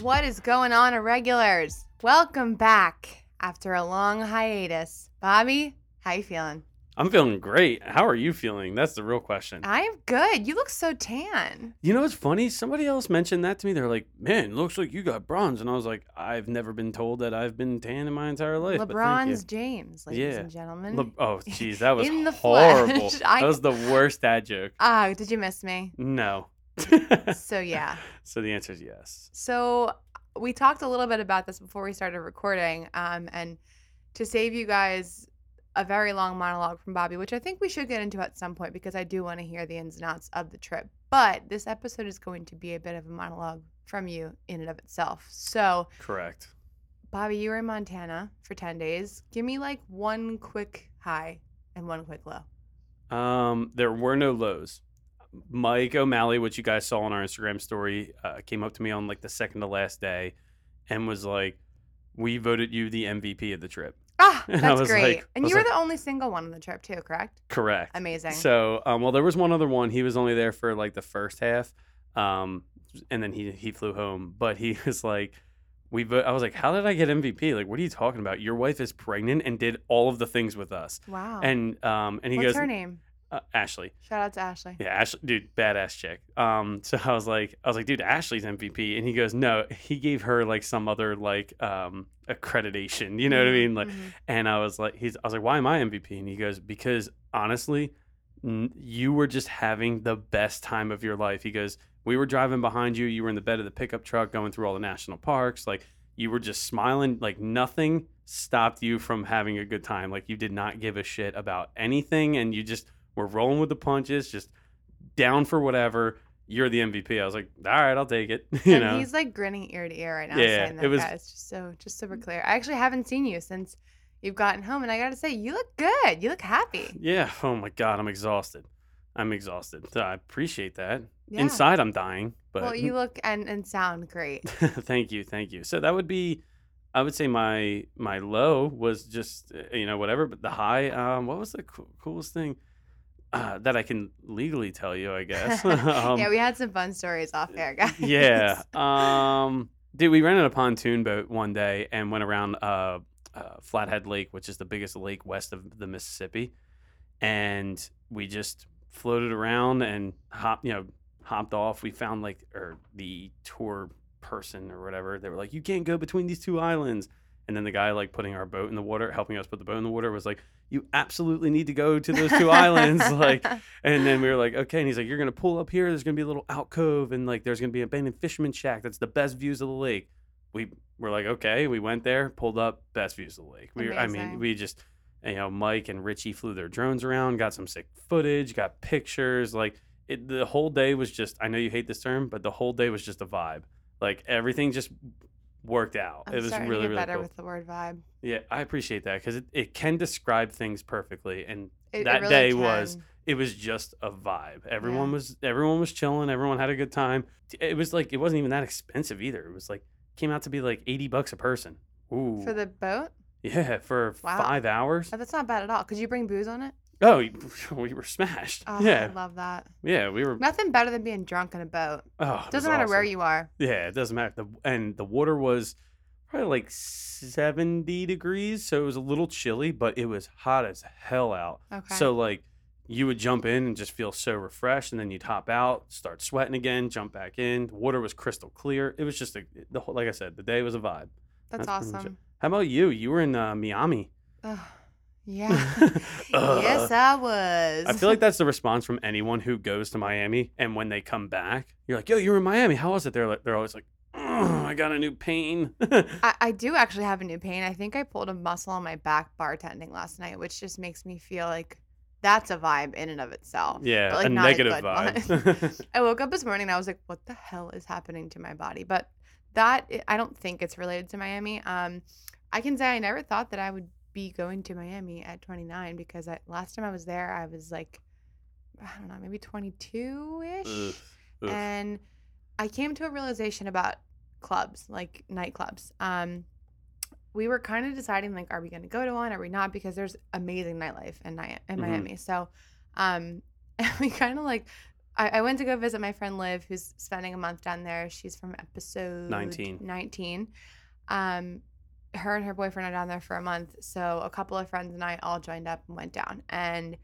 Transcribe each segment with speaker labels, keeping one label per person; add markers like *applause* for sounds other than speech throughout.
Speaker 1: What is going on, irregulars? Welcome back after a long hiatus. Bobby, how you feeling?
Speaker 2: I'm feeling great. How are you feeling? That's the real question.
Speaker 1: I am good. You look so tan.
Speaker 2: You know what's funny? Somebody else mentioned that to me. They're like, "Man, looks like you got bronze," and I was like, "I've never been told that I've been tan in my entire life." but thank you.
Speaker 1: LeBron's James, ladies
Speaker 2: Yeah.
Speaker 1: and gentlemen.
Speaker 2: Le- oh, *laughs* jeez, that was
Speaker 1: In the
Speaker 2: horrible. *laughs*
Speaker 1: I-
Speaker 2: That was the worst dad joke.
Speaker 1: Ah, did you miss me?
Speaker 2: No. *laughs*
Speaker 1: So yeah.
Speaker 2: so the answer is yes.
Speaker 1: So we talked a little bit about this before we started recording, um, and to save you guys a very long monologue from Bobby, which I think we should get into at some point because I do want to hear the ins and outs of the trip. But this episode is going to be a bit of a monologue from you in and of itself. So,
Speaker 2: Correct.
Speaker 1: Bobby, you were in Montana for 10 days. Give me like one quick high and one quick low.
Speaker 2: Um, there were no lows. Mike O'Malley, which you guys saw on our Instagram story, uh, came up to me on like the second to last day, and was like, "We voted you the MVP of the trip."
Speaker 1: Ah, *laughs*
Speaker 2: And
Speaker 1: that's
Speaker 2: was
Speaker 1: great.
Speaker 2: like-
Speaker 1: and you were
Speaker 2: like-
Speaker 1: the only single one on the trip, too, correct?
Speaker 2: Correct.
Speaker 1: Amazing.
Speaker 2: So, um, well, there was one other one. He was only there for like the first half, um, and then he he flew home. But he *laughs* was like, "We." Vo-. I was like, "How did I get MVP? Like, what are you talking about? Your wife is pregnant and did all of the things with us."
Speaker 1: wow.
Speaker 2: And um, and he goes
Speaker 1: What's
Speaker 2: goes,
Speaker 1: her name?
Speaker 2: Uh, "Ashley."
Speaker 1: Shout out to Ashley.
Speaker 2: Yeah, Ashley, dude, badass chick. Um, *laughs* so I was like, I was like, dude, Ashley's MVP, and he goes, no, he gave her like some other like um accreditation, you know what I mean? Like,
Speaker 1: mhm.
Speaker 2: and I was like, he's, I was like, why am I MVP? And he goes, because honestly, n- you were just having the best time of your life. He goes, we were driving behind you, you were in the bed of the pickup truck, going through all the national parks, like you were just smiling, like nothing stopped you from having a good time. Like you did not give a shit about anything, and you just were rolling with the punches, just down for whatever. You're the MVP. I was like, all right, I'll take it. *laughs* you
Speaker 1: and
Speaker 2: know,
Speaker 1: he's like grinning ear to ear right now
Speaker 2: Yeah,
Speaker 1: saying that
Speaker 2: it was-
Speaker 1: guys just so just super clear i actually haven't seen you since you've gotten home and i gotta say you look good you look happy
Speaker 2: yeah. Oh my god, I'm exhausted. I'm exhausted. So I appreciate that.
Speaker 1: yeah.
Speaker 2: Inside, I'm dying, but
Speaker 1: well you look and and sound great *laughs*
Speaker 2: thank you, thank you. So that would be, I would say my my low was just uh, you know whatever, but the high. Um, what was the coo- coolest thing uh, that I can legally tell you? I *laughs* guess. *laughs* um,
Speaker 1: yeah we had some fun stories off air guys
Speaker 2: yeah. Um, dude, we rented a pontoon boat one day and went around uh, uh, Flathead Lake, which is the biggest lake west of the Mississippi, and we just floated around and hop, you know, hopped off. We found like or the tour person or whatever. They were like, "You can't go between these two islands." And then the guy like putting our boat in the water, helping us put the boat in the water, was like, "You absolutely need to go to those two islands." *laughs* Like, and then we were like, okay. And he's like, you're gonna pull up here. There's gonna be a little alcove, and like, there's gonna be an abandoned fisherman shack. That's the best views of the lake. We were like, okay. We went there, pulled up, best views of the lake. We, I mean, we just, you know, Mike and Richie flew their drones around, got some sick footage, got pictures. Like, it, the whole day was just. I know you hate this term, but the whole day was just a vibe. Like everything just worked out.
Speaker 1: I'm
Speaker 2: it was really, really
Speaker 1: better
Speaker 2: cool.
Speaker 1: with the word vibe
Speaker 2: Yeah, I appreciate that because it, it can describe things perfectly, and
Speaker 1: It- it
Speaker 2: that
Speaker 1: really
Speaker 2: day was it was just a vibe. Everyone
Speaker 1: Yeah.
Speaker 2: was everyone was chilling. Everyone had a good time. It was like it wasn't even that expensive either. It was like came out to be like eighty bucks a person. Ooh,
Speaker 1: for the boat
Speaker 2: yeah, for
Speaker 1: Wow.
Speaker 2: five hours.
Speaker 1: oh, that's not bad at all could you bring booze on it
Speaker 2: Oh, *laughs* we were smashed.
Speaker 1: oh,
Speaker 2: yeah,
Speaker 1: i love that
Speaker 2: yeah, we were.
Speaker 1: nothing better than being drunk in a boat
Speaker 2: Oh, it
Speaker 1: doesn't matter where you are
Speaker 2: Yeah, it doesn't matter. The and the water was probably like seventy degrees, so it was a little chilly, but it was hot as hell out.
Speaker 1: okay
Speaker 2: So like you would jump in and just feel so refreshed, and then you'd hop out, start sweating again, jump back in. The water was crystal clear. It was just a the whole, like I said, the day was a vibe.
Speaker 1: that's,
Speaker 2: that's
Speaker 1: awesome
Speaker 2: How about you? You were in uh, Miami.
Speaker 1: Ugh, yeah *laughs* yes
Speaker 2: Uh,
Speaker 1: i was
Speaker 2: I feel like that's the response from anyone who goes to Miami, and when they come back, you're like, "Yo, you were in Miami. How was it?" They're like, they're always like, "Ugh, "I got a new pain."
Speaker 1: I, *laughs* I do actually have a new pain. I think I pulled a muscle on my back bartending last night, which just makes me feel like that's a vibe in and of itself.
Speaker 2: yeah,
Speaker 1: like,
Speaker 2: a
Speaker 1: not
Speaker 2: negative
Speaker 1: one.
Speaker 2: vibe. *laughs*
Speaker 1: I woke up this morning and I was like, what the hell is happening to my body? But that, I don't think it's related to Miami. Um, I can say I never thought that I would be going to Miami at 29 because I, last time I was there, I was like, I don't know, maybe 22 ish. And I came to a realization about clubs, like nightclubs. Um, we were kind of deciding like, are we going to go to one? Are we not? Because there's amazing nightlife in, in
Speaker 2: Mhm.
Speaker 1: Miami. So, um, *laughs* we kind of like I, I went to go visit my friend Liv, who's spending a month down there. She's from episode
Speaker 2: 19.
Speaker 1: 19. Um, her and her boyfriend are down there for a month. So a couple of friends and I all joined up and went down. And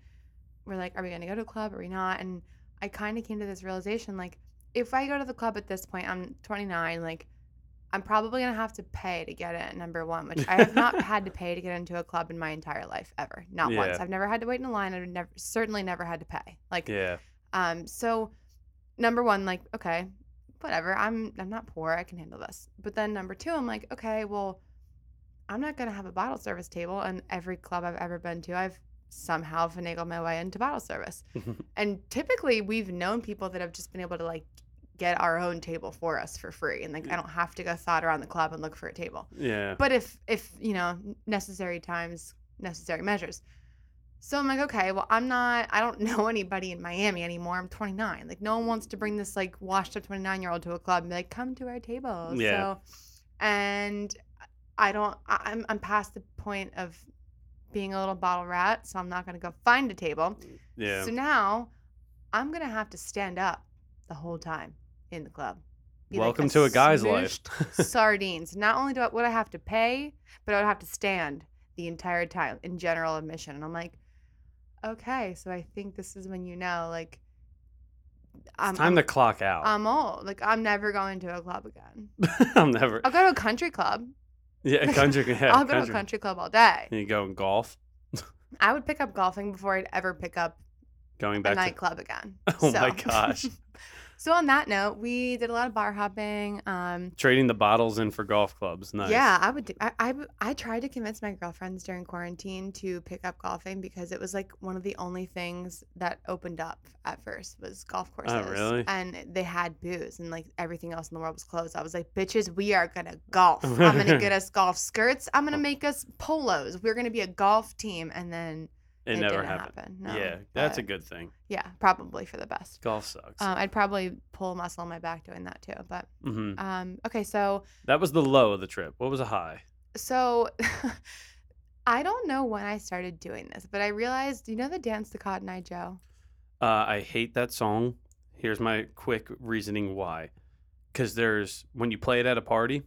Speaker 1: we're like, are we going to go to a club? Are we not? And I kind of came to this realization like, if I go to the club at this point, I'm 29, like, I'm probably going to have to pay to get in, number one, which I have not *laughs* had to pay to get into a club in my entire life ever. Not once. I've never had to wait in a line. I've never, certainly never had to pay. Like,
Speaker 2: Yeah.
Speaker 1: um, so number one, like, okay, whatever. I'm I'm not poor. I can handle this. But then number two, I'm like, okay, well, I'm not gonna have a bottle service table. And every club I've ever been to, I've somehow finagled my way into bottle service. *laughs* And typically, we've known people that have just been able to like get our own table for us for free, and like I don't have to go thought around the club and look for a table
Speaker 2: yeah.
Speaker 1: but if if you know necessary times necessary measures so i'm like okay well i'm not i don't *laughs* know anybody in miami anymore i'm 29 like no one wants to bring this like washed up 29 year old to a club and be like come to our table
Speaker 2: Yeah.
Speaker 1: so and i don't i'm i'm past the point of being a little bottle rat so i'm not going to go find a table
Speaker 2: yeah.
Speaker 1: so now i'm going to have to stand up the whole time in the club Be like
Speaker 2: Welcome to a guy's life. *laughs*
Speaker 1: sardines. Not only do I, would I have to pay, but I would have to stand the entire time in general admission. And I'm like, okay, so I think this is when you know, like, I'm,
Speaker 2: it's time
Speaker 1: I'm,
Speaker 2: to clock out.
Speaker 1: I'm old. Like, I'm never going to a club again. *laughs*
Speaker 2: I'm never.
Speaker 1: I'll go to a country club.
Speaker 2: Yeah, *laughs* country. Yeah,
Speaker 1: I'll go
Speaker 2: country.
Speaker 1: to a country club all day.
Speaker 2: You go and golf. *laughs*
Speaker 1: I would pick up golfing before I'd ever pick up
Speaker 2: Going
Speaker 1: a
Speaker 2: back to.
Speaker 1: nightclub again. *laughs*
Speaker 2: Oh my gosh.
Speaker 1: So on that note, we did a lot of bar hopping. Um,
Speaker 2: Trading the bottles in for golf clubs. Nice.
Speaker 1: Yeah, I would. Do, I, I I tried to convince my girlfriends during quarantine to pick up golfing because it was like one of the only things that opened up at first was golf courses.
Speaker 2: Oh, really?
Speaker 1: And they had booze and like everything else in the world was closed. I was like, bitches, we are gonna *laughs* golf. I'm gonna get *laughs* us golf skirts. I'm gonna make us polos. We're gonna be a golf team. And then
Speaker 2: It,
Speaker 1: it
Speaker 2: never happened.
Speaker 1: happen, no,
Speaker 2: yeah, that's a good thing.
Speaker 1: yeah, probably for the best.
Speaker 2: Golf sucks.
Speaker 1: Um, I'd probably pull a muscle in my back doing that too. But
Speaker 2: hmm
Speaker 1: um, okay, so
Speaker 2: That was the low of the trip. What was a high?
Speaker 1: So *laughs* I don't know when I started doing this, but I realized, you know, the dance to Cotton Eye Joe?
Speaker 2: Uh, I hate that song. Here's my quick reasoning why. Because there's when you play it at a party,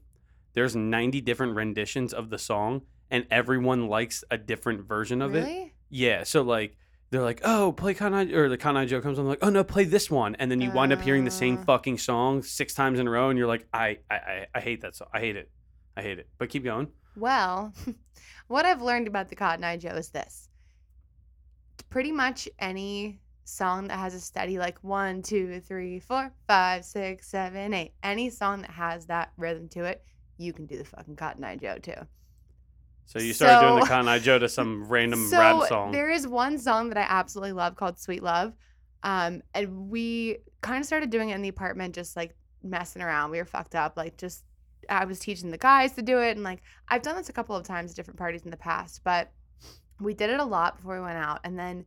Speaker 2: there's 90 different renditions of the song, and everyone likes a different version of it. Yeah. So like they're like, oh, play Cotton Eye, or the Cotton Eye Joe comes on like, oh no, play this one, and then you wind up hearing the same
Speaker 1: Uh.
Speaker 2: fucking song six times in a row, and you're like, I, I, I, I hate that song. I hate it. I hate it. But keep going.
Speaker 1: Well, *laughs* what I've learned about the Cotton Eye Joe is this pretty much any song that has a steady, like one, two, three, four, five, six, seven, eight, any song that has that rhythm to it, you can do the fucking Cotton Eye Joe too.
Speaker 2: So you started doing the
Speaker 1: So-
Speaker 2: Cotton Eye Joe to *laughs* some random
Speaker 1: so
Speaker 2: rap song.
Speaker 1: There is one song that I absolutely love called Sweet Love. Um, and we kind of started doing it in the apartment, just like messing around. We were fucked up. Like, just I was teaching the guys to do it. And like, I've done this a couple of times at different parties in the past, but we did it a lot before we went out. And then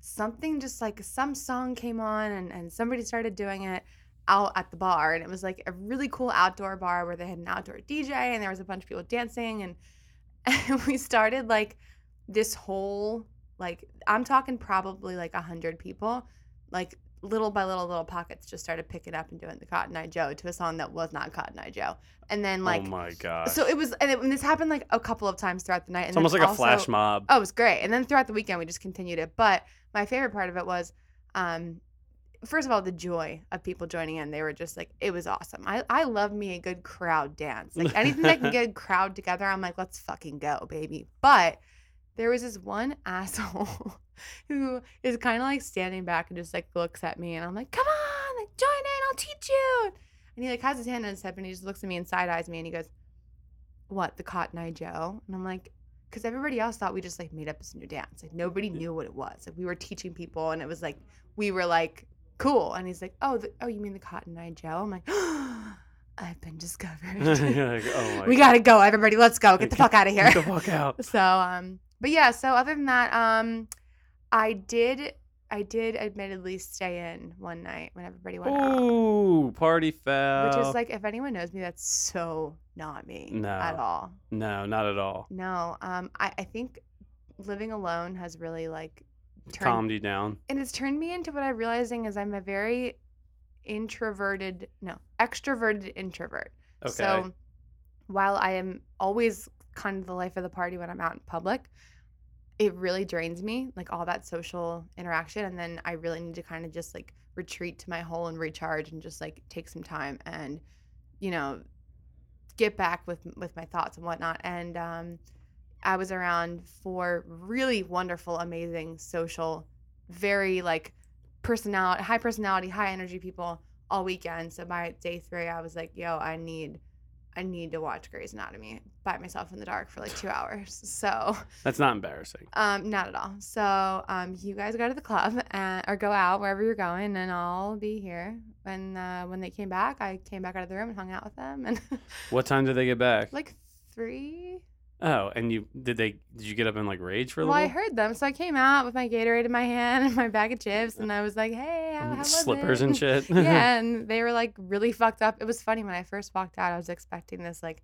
Speaker 1: something just like some song came on and, and somebody started doing it out at the bar. And it was like a really cool outdoor bar where they had an outdoor DJ and there was a bunch of people dancing. And, and *laughs* we started like this whole like i'm talking probably like a hundred people like little by little little pockets just started picking up and doing the cotton eye joe to a song that was not cotton eye joe and then like
Speaker 2: oh my god.
Speaker 1: so it was and, it, and this happened like a couple of times throughout the night and
Speaker 2: it's almost like a flash mob.
Speaker 1: Oh, it was great. And then throughout the weekend, we just continued it. But my favorite part of it was, um, first of all, the joy of people joining in. They were just like, it was awesome. I, I love me a good crowd dance. Like anything that can *laughs* get a crowd together, I'm like, let's fucking go, baby. But there was this one *laughs* asshole who is kind of like standing back and just like looks at me. And I'm like, come on, like join in, I'll teach you. And he like has his hand on his hip and he just looks at me and side eyes me and he goes, what, the Cotton Eye Joe? And I'm like, because everybody else thought we just like made up this new dance. Like nobody knew what it was. Like we were teaching people, and it was like we were like cool. And he's like, "Oh, the, oh, you mean the Cotton Eye Joe?" I'm like, *gasps* "I've been discovered. *laughs*
Speaker 2: Like, oh *laughs* my
Speaker 1: we
Speaker 2: God.
Speaker 1: gotta go, everybody. Let's go. Get the fuck out of here."
Speaker 2: Get the fuck out.
Speaker 1: so, um, but yeah. So other than that, um, I did, I did admittedly stay in one night when everybody went out.
Speaker 2: Ooh, party foul.
Speaker 1: Which is like, if anyone knows me, that's so not me
Speaker 2: No.
Speaker 1: at all.
Speaker 2: no, not at all.
Speaker 1: No, um, I, I think living alone has really like turned
Speaker 2: calmed you down.
Speaker 1: and it's turned me into what I'm realizing is I'm a very introverted, no, extroverted introvert.
Speaker 2: Okay.
Speaker 1: So while I am always kind of the life of the party when I'm out in public, it really drains me, like all that social interaction. And then I really need to kind of just like retreat to my hole and recharge and just like take some time and, you know, get back with with my thoughts and whatnot. And um, I was around four really wonderful, amazing, social, very like personality, high personality, high energy people all weekend. So by day three, I was like, yo, I need, I need to watch Grey's Anatomy by myself in the dark for like two hours. So, *laughs*
Speaker 2: That's not embarrassing.
Speaker 1: um, not at all. So, um, you guys go to the club and, or go out wherever you're going, and I'll be here. When uh, when they came back, I came back out of the room and hung out with them, and
Speaker 2: What time did they get back? *laughs*
Speaker 1: like three.
Speaker 2: Oh, and you did they did you get up and like rage for a
Speaker 1: Well, I heard them, so I came out with my Gatorade in my hand and my bag of chips, and I was like, "Hey, how, how
Speaker 2: Slippers
Speaker 1: it?"
Speaker 2: and shit. *laughs*
Speaker 1: yeah, *laughs* and they were like really fucked up. It was funny when I first walked out. I was expecting this like,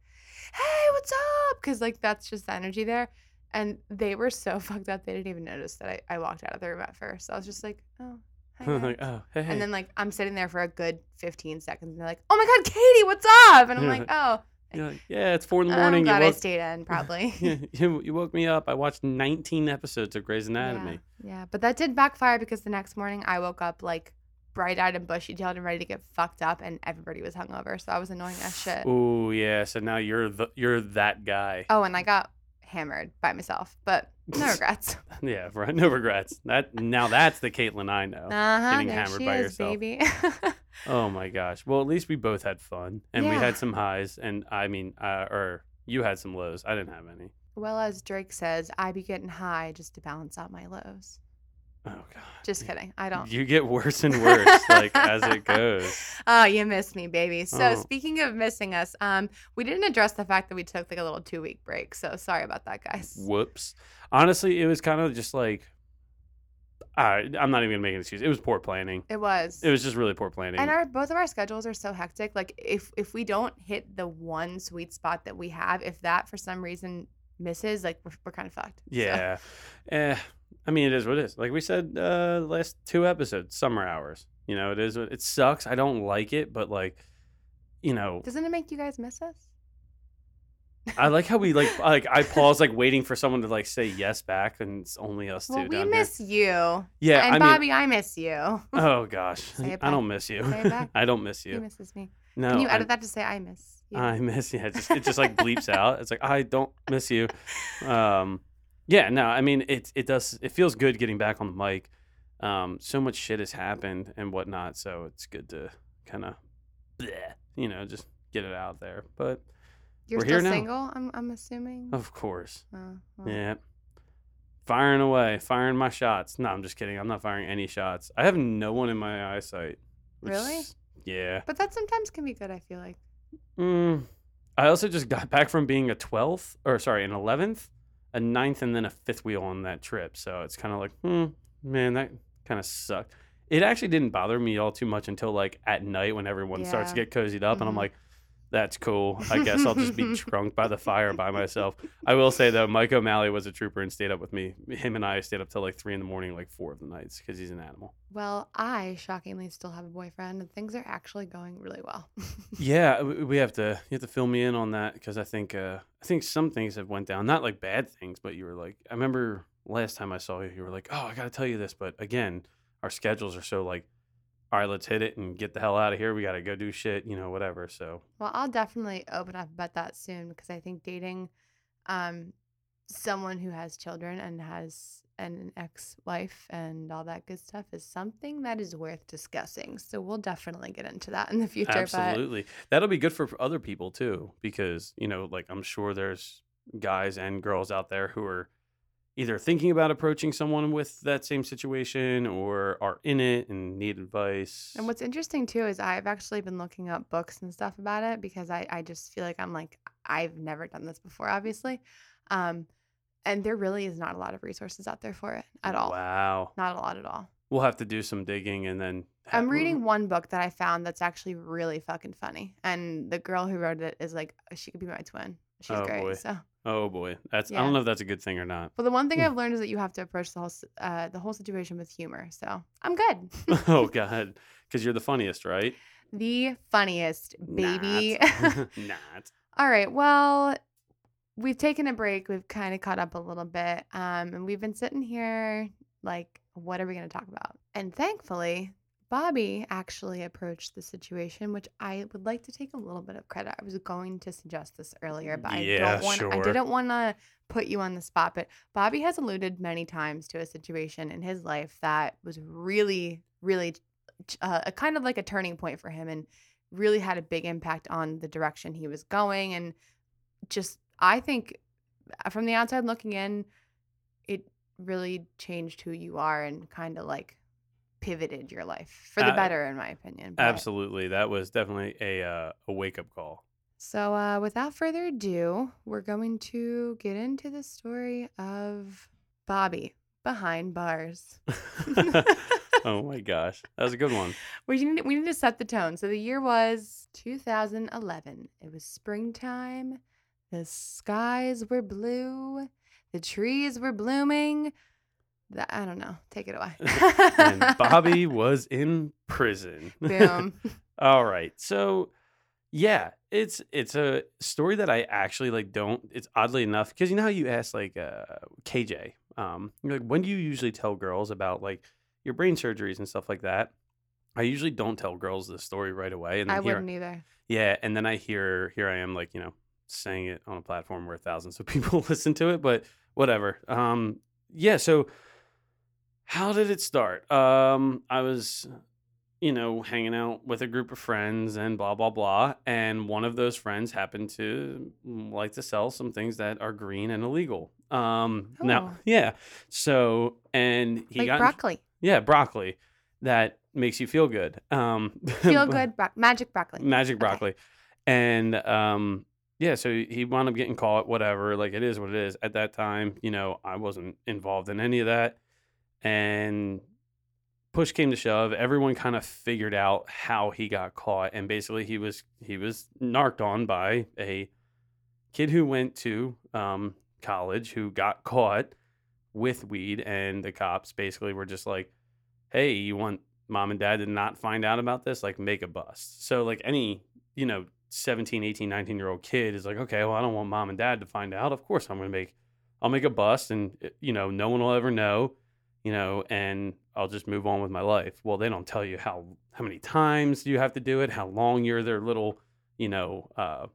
Speaker 1: "Hey, what's up?" Because like that's just the energy there, and they were so *laughs* fucked up they didn't even notice that I, I walked out of the room at first. So I was just like, "Oh,
Speaker 2: like,
Speaker 1: guys."
Speaker 2: oh, hey.
Speaker 1: And then like I'm sitting there for a good 15 seconds, and they're like, "Oh my god, Katie, what's up?" And I'm like, "Oh,
Speaker 2: You're like, yeah, it's four in the
Speaker 1: oh,
Speaker 2: morning.
Speaker 1: I'm glad
Speaker 2: you
Speaker 1: I stayed in *laughs* probably." *laughs*
Speaker 2: you, you woke me up. I watched 19 episodes of Grey's Anatomy.
Speaker 1: Yeah, yeah, but that did backfire because the next morning I woke up like bright eyed and bushy tailed and ready to get fucked up, and everybody was hungover, so I was annoying as shit.
Speaker 2: Oh yeah, so now you're the you're that guy.
Speaker 1: Oh, and I got hammered by myself, but no *laughs* regrets.
Speaker 2: Yeah, right. No regrets. That now that's the Caitlin I know.
Speaker 1: Uh huh.
Speaker 2: Getting hammered by
Speaker 1: is,
Speaker 2: yourself.
Speaker 1: baby. *laughs*
Speaker 2: Oh my gosh. Well, at least we both had fun, and we had some highs, and I mean, uh, or you had some lows. I didn't have any.
Speaker 1: well, as Drake says, I be getting high just to balance out my lows.
Speaker 2: Oh god.
Speaker 1: Just kidding. I don't.
Speaker 2: You get worse and worse, like as it *laughs* goes.
Speaker 1: Oh, you missed me, baby. So
Speaker 2: Oh.
Speaker 1: speaking of missing us, um, we didn't address the fact that we took like a little two week break. So sorry about that, guys.
Speaker 2: Whoops. Honestly, it was kind of just like. I, I'm not even gonna make an excuse. It was poor planning.
Speaker 1: It was.
Speaker 2: It was just really poor planning.
Speaker 1: And our both of our schedules are so hectic. Like if if we don't hit the one sweet spot that we have, if that for some reason misses, like we're, we're kind of fucked. So-
Speaker 2: Yeah. Eh, I mean, it is what it is. Like we said, uh, the last two episodes, summer hours. You know, it is. what- It sucks. I don't like it, but like, you know,
Speaker 1: Doesn't it make you guys miss us?
Speaker 2: I like how we like *laughs* like I pause like waiting for someone to like say yes back, and it's only us two
Speaker 1: Well, we
Speaker 2: down
Speaker 1: miss you.
Speaker 2: here. Yeah,
Speaker 1: and
Speaker 2: I
Speaker 1: Bobby, I miss you.
Speaker 2: oh gosh,
Speaker 1: Say it
Speaker 2: I don't miss you.
Speaker 1: Say it back. *laughs*
Speaker 2: I don't miss you.
Speaker 1: He
Speaker 2: you.
Speaker 1: misses me.
Speaker 2: No,
Speaker 1: Can you
Speaker 2: I-
Speaker 1: edit that to say I miss you?
Speaker 2: I miss yeah. It just it just like bleeps out. It's like I don't miss you. *laughs* Um, yeah, no, I mean it it does it feels good getting back on the mic. Um, so much shit has happened and whatnot, so it's good to kind of, you know, just get it out there. But
Speaker 1: You're
Speaker 2: we're
Speaker 1: still
Speaker 2: here now.
Speaker 1: single, I'm I'm assuming.
Speaker 2: of course,
Speaker 1: Oh, well.
Speaker 2: yeah, firing away, firing my shots. No, I'm just kidding. I'm not firing any shots. I have no one in my eyesight. which
Speaker 1: Really?
Speaker 2: Yeah.
Speaker 1: But that sometimes can be good, I feel like.
Speaker 2: Mm, I also just got back from being a 12th, or sorry, an 11th, a ninth, and then a fifth wheel on that trip. So it's kind of like, hmm, man, that kind of sucked. It actually didn't bother me all too much until like at night when everyone starts to get cozied up, and I'm
Speaker 1: Mhm.
Speaker 2: like, that's cool. I guess I'll just be *laughs* drunk by the fire by myself. I will say though, Mike O'Malley was a trooper and stayed up with me. Him and I stayed up till like three in the morning, like four of the nights, because he's an animal.
Speaker 1: Well, I shockingly still have a boyfriend, and things are actually going really well. *laughs*
Speaker 2: Yeah, we have to you have to fill me in on that because I think uh, I think some things have went down. Not like bad things, but you were like, I remember last time I saw you, you were like, oh, I got to tell you this, but again, our schedules are so like, all right, let's hit it and get the hell out of here. We got to go do shit, you know, whatever. So
Speaker 1: Well, I'll definitely open up about that soon because I think dating um, someone who has children and has an ex-wife and all that good stuff is something that is worth discussing. So we'll definitely get into that in the future.
Speaker 2: absolutely, that'll be good for other people too, because you know, like I'm sure there's guys and girls out there who are either thinking about approaching someone with that same situation or are in it and need advice.
Speaker 1: And what's interesting too is I've actually been looking up books and stuff about it because I I just feel like I'm like I've never done this before, obviously. Um, and there really is not a lot of resources out there for it at all.
Speaker 2: Wow.
Speaker 1: Not a lot at all.
Speaker 2: We'll have to do some digging and then. ha-
Speaker 1: I'm reading one book that I found that's actually really fucking funny. And the girl who wrote it is like, she could be my twin. She's
Speaker 2: Oh,
Speaker 1: great.
Speaker 2: boy.
Speaker 1: So,
Speaker 2: Oh boy, that's I don't know if that's a good thing or not.
Speaker 1: well, the one thing
Speaker 2: Mm.
Speaker 1: I've learned is that you have to approach the whole uh, the whole situation with humor. So I'm good. *laughs*
Speaker 2: oh god, because you're the funniest, right?
Speaker 1: the funniest baby.
Speaker 2: Not. *laughs* *laughs* Not.
Speaker 1: All right. Well, we've taken a break. We've kind of caught up a little bit. Um, and we've been sitting here like, what are we going to talk about? And thankfully, Bobby actually approached the situation, which I would like to take a little bit of credit. I was going to suggest this earlier, but I
Speaker 2: Yeah,
Speaker 1: don't want I didn't want to put you on the spot, but Bobby has alluded many times to a situation in his life that was really really uh, a kind of like a turning point for him and really had a big impact on the direction he was going and just I think uh, from the outside looking in it really changed who you are and kind of like pivoted your life for the
Speaker 2: Uh,
Speaker 1: better in my opinion. But-
Speaker 2: Absolutely, that was definitely a uh, a wake up call.
Speaker 1: So uh without further ado, we're going to get into the story of Bobby behind bars. *laughs*
Speaker 2: oh my *laughs* gosh, that was a good one.
Speaker 1: We need we need to set the tone. So the year was 2011. It was springtime. The skies were blue. The trees were blooming. The, I don't know. Take it away. *laughs*
Speaker 2: and *laughs* Bobby was in prison.
Speaker 1: Boom. *laughs*
Speaker 2: All right. So yeah, it's it's a story that I actually like don't it's oddly enough because you know how you ask like uh KJ, um, you're like when do you usually tell girls about like your brain surgeries and stuff like that? I usually don't tell girls the story right away. And
Speaker 1: I
Speaker 2: here,
Speaker 1: wouldn't either.
Speaker 2: yeah, and then I hear here I am like, you know, saying it on a platform where thousands of people listen to it, but whatever. Um yeah, so how did it start? Um I was you know, hanging out with a group of friends and blah blah blah, and one of those friends happened to like to sell some things that are green and illegal. Um now
Speaker 1: Oh. *laughs*
Speaker 2: yeah. So and he
Speaker 1: Like
Speaker 2: got
Speaker 1: broccoli.
Speaker 2: yeah, broccoli that makes you feel good. Um *laughs*
Speaker 1: Feel good bro- magic broccoli.
Speaker 2: magic
Speaker 1: Okay.
Speaker 2: broccoli and um yeah so he wound up getting caught whatever like it is what it is at that time you know i wasn't involved in any of that and push came to shove everyone kind of figured out how he got caught and basically he was he was narked on by a kid who went to um college who got caught with weed and the cops basically were just like hey you want mom and dad to not find out about this? Like make a bust. So like any you know 17 18 19 year old kid is like okay well i don't want mom and dad to find out. Of course i'm gonna make i'll make a bust and uh, you know no one will ever know you know and i'll just move on with my life well they don't tell you how how many times you have to do it how long you're their little you know uh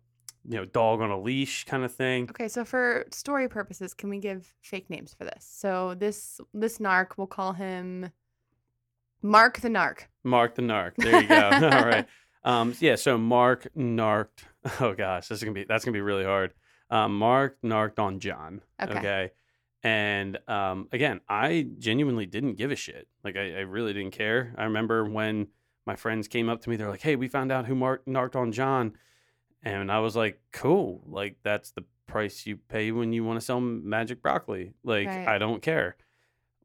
Speaker 2: you know dog on a leash kind of thing
Speaker 1: Okay, so for story purposes, can we give fake names for this? So this this narc, we'll call him Mark the Narc.
Speaker 2: Mark the Narc. There you go. *laughs* All right. *laughs* Um, yeah. So Mark narked. *laughs* Oh gosh, this is gonna be that's gonna be really hard. Um, Mark narked on John.
Speaker 1: Okay.
Speaker 2: And um, again, I genuinely didn't give a shit. Like I, I really didn't care. I remember when my friends came up to me, they're like, "Hey, we found out who Mark narked on John," and I was like, "Cool. Like that's the price you pay when you want to sell magic broccoli. Like
Speaker 1: Right.
Speaker 2: I don't care."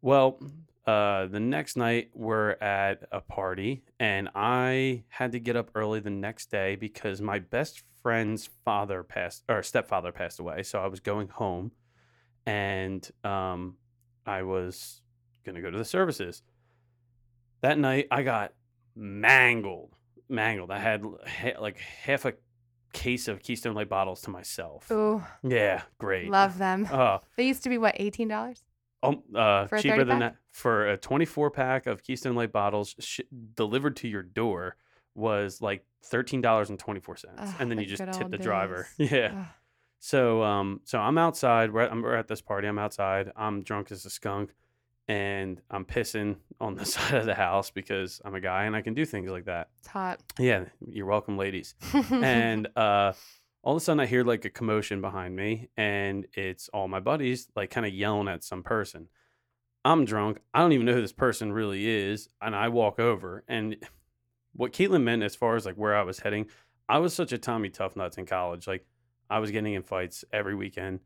Speaker 2: Well, uh, the next night we're at a party, and I had to get up early the next day because my best friend's father passed or stepfather passed away. So I was going home, and um, I was gonna go to the services. That night, I got mangled, mangled. I had ha- like half a case of Keystone Light bottles to myself.
Speaker 1: Ooh,
Speaker 2: Yeah, great.
Speaker 1: love them.
Speaker 2: Uh, *laughs*
Speaker 1: They used to be what, eighteen dollars?
Speaker 2: um, uh, cheaper than that for a 24 pack of Keystone Light bottles sh- delivered to your door was like $13.24 and then you just tip the driver. *laughs* Yeah.
Speaker 1: Ugh.
Speaker 2: So um so I'm outside, we're at, we're at this party, I'm outside. I'm drunk as a skunk and I'm pissing on the *laughs* side of the house because I'm a guy and I can do things like that.
Speaker 1: It's hot.
Speaker 2: Yeah, you're welcome ladies *laughs* and uh all of a sudden I hear like a commotion behind me and it's all my buddies like kind of yelling at some person. I'm drunk. I don't even know who this person really is. And I walk over and *laughs* what Caitlin meant as far as like where I was heading, I was such a Tommy Tough Nuts in college. Like I was getting in fights every weekend,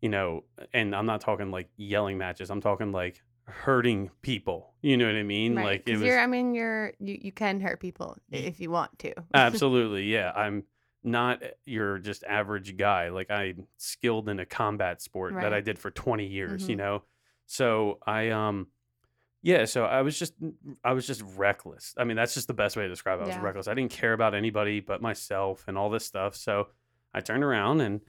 Speaker 2: you know, and I'm not talking like yelling matches. I'm talking like hurting people. You know what I mean?
Speaker 1: right.
Speaker 2: Like it was
Speaker 1: you're I mean you're you, you can hurt people if you want to. *laughs*
Speaker 2: Absolutely, yeah. I'm not your just average guy. Like I'm skilled in a combat sport that I did for 20 years, you
Speaker 1: Mhm.
Speaker 2: know. So I um yeah, so I was just I was just reckless. I mean, that's just the best way to describe it. I was
Speaker 1: Yeah.
Speaker 2: reckless. I didn't care about anybody but myself and all this stuff. So I turned around and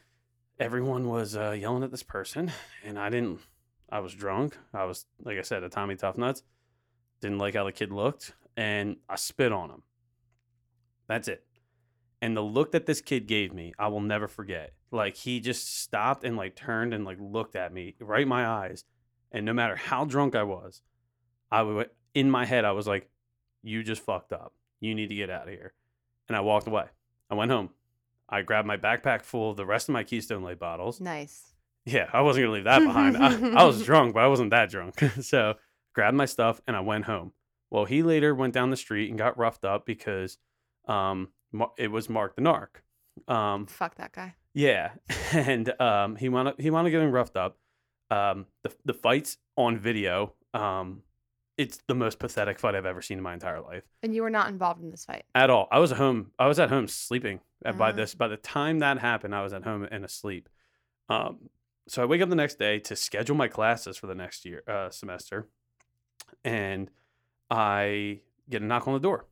Speaker 2: everyone was uh, yelling at this person, and I didn't. I was drunk. I was like I said, a Tommy Tough Nuts. Didn't like how the kid looked, and I spit on him. That's it. And the look that this kid gave me, I will never forget. Like he just stopped and like turned and like looked at me right in my eyes. And no matter how drunk I was, I would in my head I was like, "You just fucked up. You need to get out of here." And I walked away. I went home. I grabbed my backpack full of the rest of my Keystone Light bottles.
Speaker 1: Nice.
Speaker 2: Yeah, I wasn't gonna leave that behind. I, I was *laughs* drunk, but I wasn't that drunk. *laughs* so grabbed my stuff and I went home. Well, he later went down the street and got roughed up because um it was Mark the Narc. Um,
Speaker 1: Fuck that guy.
Speaker 2: yeah, *laughs* and um, he wound up he wound up getting roughed up. Um, the the fights on video, um, it's the most pathetic fight I've ever seen in my entire life
Speaker 1: And you were not involved in this fight.
Speaker 2: at all. I was at home. I was at home sleeping. And by
Speaker 1: Uh-huh.
Speaker 2: this, by the time that happened, I was at home and asleep. Um, so I wake up the next day to schedule my classes for the next year uh, semester, and I get a knock on the door.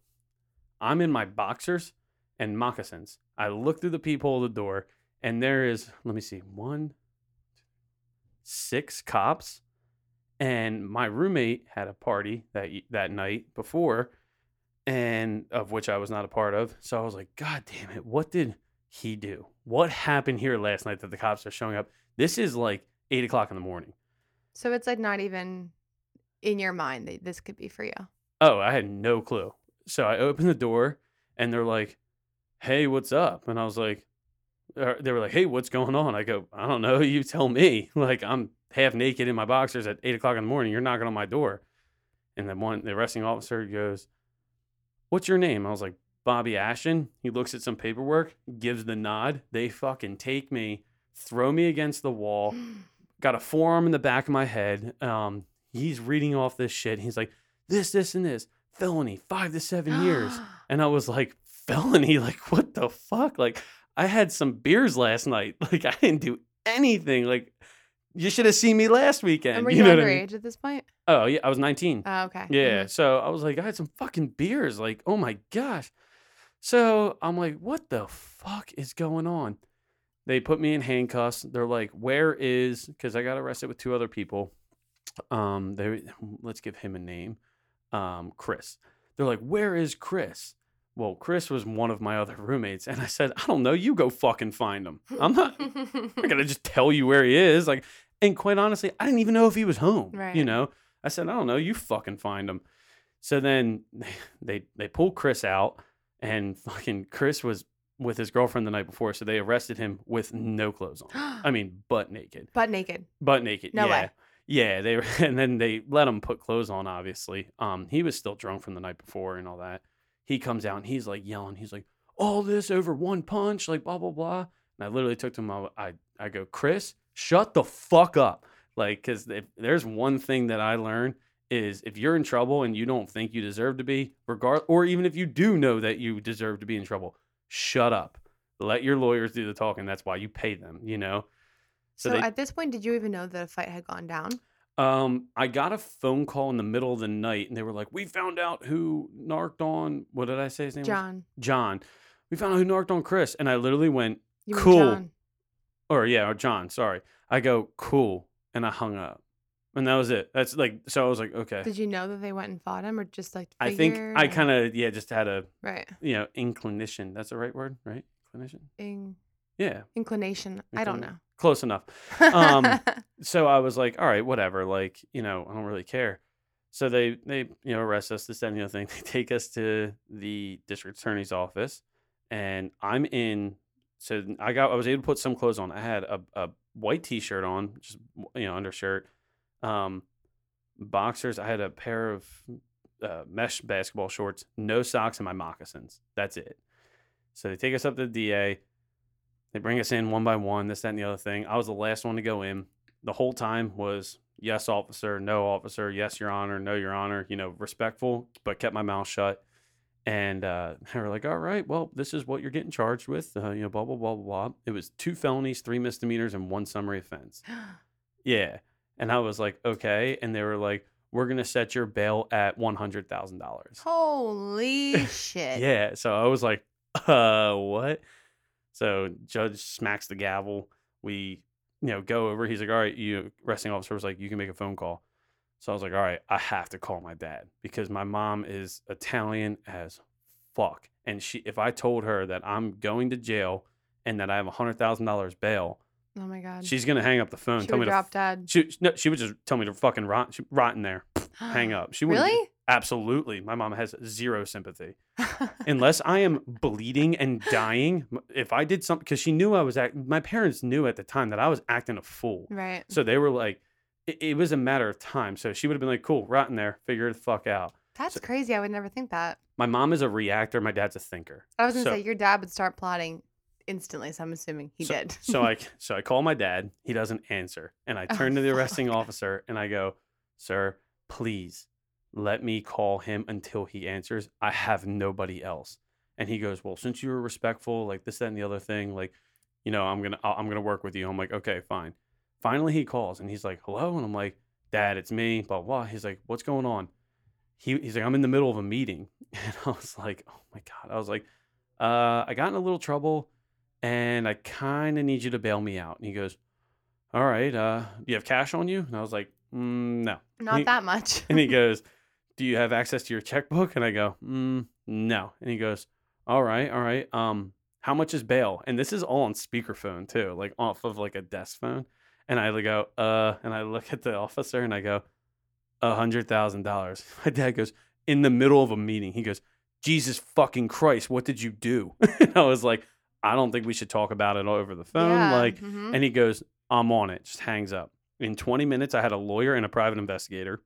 Speaker 2: I'm in my boxers and moccasins. I look through the peephole of the door, and there is let me see one, six cops, and my roommate had a party that that night before, and of which I was not a part of. So I was like, God damn it, what did he do? What happened here last night that the cops are showing up? This is like eight o'clock in the morning.
Speaker 1: So it's like not even in your mind that this could be for you.
Speaker 2: Oh, I had no clue. So I opened the door and they're like, Hey, what's up? And I was like, er, they were like, Hey, what's going on? I go, I don't know. You tell me. *laughs* Like, I'm half naked in my boxers at eight o'clock in the morning. You're knocking on my door. And then one, the arresting officer goes, What's your name? I was like, Bobby Ashton. He looks at some paperwork, gives the nod. They fucking take me, throw me against the wall, *gasps* got a forearm in the back of my head. Um, he's reading off this shit. He's like, this, this, and this felony, five to seven years. *gasps* And I was like, felony? *laughs* Like, what the fuck? Like, I had some beers last night. *laughs* Like, I didn't do anything. Like, you should have seen me last weekend.
Speaker 1: and were
Speaker 2: you
Speaker 1: you
Speaker 2: know what I mean?
Speaker 1: at this point?
Speaker 2: Oh yeah, I was 19.
Speaker 1: Oh, okay.
Speaker 2: Yeah.
Speaker 1: Mhm.
Speaker 2: So I was like, I had some fucking beers. Like, oh my gosh. So I'm like, what the fuck is going on? They put me in handcuffs. They're like, where is? Because I got arrested with two other people. Um, they let's give him a name. Um, Chris. They're like, where is Chris? Well, Chris was one of my other roommates, and I said, I don't know. You go fucking find him. I'm not. *laughs* I'm not gonna just tell you where he is. Like, and quite honestly, I didn't even know if he was home.
Speaker 1: Right.
Speaker 2: You know, I said, I don't know. You fucking find them. So then *laughs* they they pull Chris out, and *laughs* fucking Chris was with his girlfriend the night before, so they arrested him with no clothes on. *gasps* I mean, butt naked,
Speaker 1: Butt naked.
Speaker 2: butt naked.
Speaker 1: No
Speaker 2: yeah.
Speaker 1: way.
Speaker 2: Yeah, they *laughs* and then they let him put clothes on. Obviously, um, he was still drunk from the night before and all that. He comes out and he's like yelling. He's like, "All this over one punch!" Like blah blah blah. And I literally took to him. I I, I go, Chris, shut the fuck up. Like, because if there's one thing that I learned is if you're in trouble and you don't think you deserve to be, regard, or even if you do know that you deserve to be in trouble, shut up. Let your lawyers do the talking. That's why you pay them. You know. So
Speaker 1: So,
Speaker 2: they-
Speaker 1: at this point, did you even know that a fight had gone down?
Speaker 2: Um, I got a phone call in the middle of the night, and they were like, "We found out who narked on. What did I say his name was?
Speaker 1: John.
Speaker 2: John. We found out who narked on Chris." And I literally went,
Speaker 1: You
Speaker 2: Cool.
Speaker 1: John.
Speaker 2: or yeah, or John. Sorry. I go, "Cool," and I hung up, and that was it. That's like, so I was like, okay.
Speaker 1: Did you know that they went and fought him, or just like?
Speaker 2: I think I kind of yeah, just had a
Speaker 1: right
Speaker 2: you know inclination. That's the right word, right? Inclination.
Speaker 1: In,
Speaker 2: Yeah,
Speaker 1: inclination. I don't
Speaker 2: know. close enough. Um, *laughs* so I was like, all right, whatever. Like, you know, I don't really care. So they they you know arrest us, this that and the other thing. *laughs* They take us to the district attorney's office, and I'm in. So I got I was able to put some clothes on. I had a, a white t-shirt on, just you know undershirt, um, boxers. I had a pair of uh, mesh basketball shorts, no socks, and my moccasins. That's it. So they take us up to the DA. They bring us in one by one, this, that, and the other thing. I was the last one to go in. The whole time was yes, officer, no, officer, yes, your honor, no, your honor, you know, respectful, but kept my mouth shut. And uh, *laughs* they were like, all right, well, this is what you're getting charged with. Uh, you know, blah, blah, blah, blah, blah. It was two felonies, three misdemeanors, and one summary offense. *gasps* Yeah. And I was like, okay. And they were like, we're going to set your bail at $100,000.
Speaker 1: Holy *laughs* shit.
Speaker 2: Yeah. So I was like, *laughs* uh, what? So judge smacks the gavel. We, you know, go over. He's like, all right, you arresting officer was like, you can make a phone call. So I was like, all right, I have to call my dad because my mom is Italian as fuck. And she, if I told her that I'm going to jail and that I have a hundred thousand dollars bail,
Speaker 1: Oh my god.
Speaker 2: she's gonna hang up the phone.
Speaker 1: she
Speaker 2: tell
Speaker 1: would
Speaker 2: me to
Speaker 1: drop
Speaker 2: f-
Speaker 1: dead.
Speaker 2: she no, she would just tell me to fucking rot, she, rot in there, *gasps* hang up. She wouldn't.
Speaker 1: Really?
Speaker 2: Absolutely, my mom has zero sympathy *laughs* unless I am bleeding and dying. If I did something, because she knew I was act. My parents knew at the time that I was acting a fool,
Speaker 1: right.
Speaker 2: so they were like, it, it was a matter of time. So she would have been like, "Cool, rot in there, figure the fuck out."
Speaker 1: That's crazy. I would never think that.
Speaker 2: My mom is a reactor. My dad's a thinker.
Speaker 1: I was gonna
Speaker 2: So-
Speaker 1: say your dad would start plotting instantly, so I'm assuming he
Speaker 2: so,
Speaker 1: did.
Speaker 2: so I *laughs* so I call my dad. He doesn't answer, and I
Speaker 1: Oh,
Speaker 2: turn to the arresting
Speaker 1: fuck.
Speaker 2: officer and I go, "Sir, please let me call him until he answers. I have nobody else." And he goes, "Well, since you were respectful, like this, that, and the other thing, like, you know, I'm gonna I'm gonna work with you." I'm like, "Okay, fine." Finally, he calls and he's like, "Hello," and I'm like, "Dad, it's me." Blah blah. He's like, "What's going on?" He, he's like, I'm in the middle of a meeting. *laughs* And I was like, oh my God. I was like, uh, I got in a little trouble and I kind of need you to bail me out. And he goes, All right, uh, do you have cash on you? And I was like, mm, No.
Speaker 1: Not
Speaker 2: he-
Speaker 1: that much.
Speaker 2: And he *laughs* goes, Do you have access to your checkbook? And I go, mm, No. And he goes, All right, all right. Um, how much is bail? And this is all on speakerphone too, like off of like a desk phone. And I go, uh, and I look *laughs* at the officer and I go, a hundred thousand dollars. *laughs* My dad goes, in the middle of a meeting, he goes, Jesus fucking Christ, what did you do? *laughs* and I was like, I don't think we should talk about it over the phone.
Speaker 1: Yeah,
Speaker 2: Like,
Speaker 1: mhm.
Speaker 2: and he goes, I'm on it. Just hangs up. In 20 minutes, I had a lawyer and a private investigator.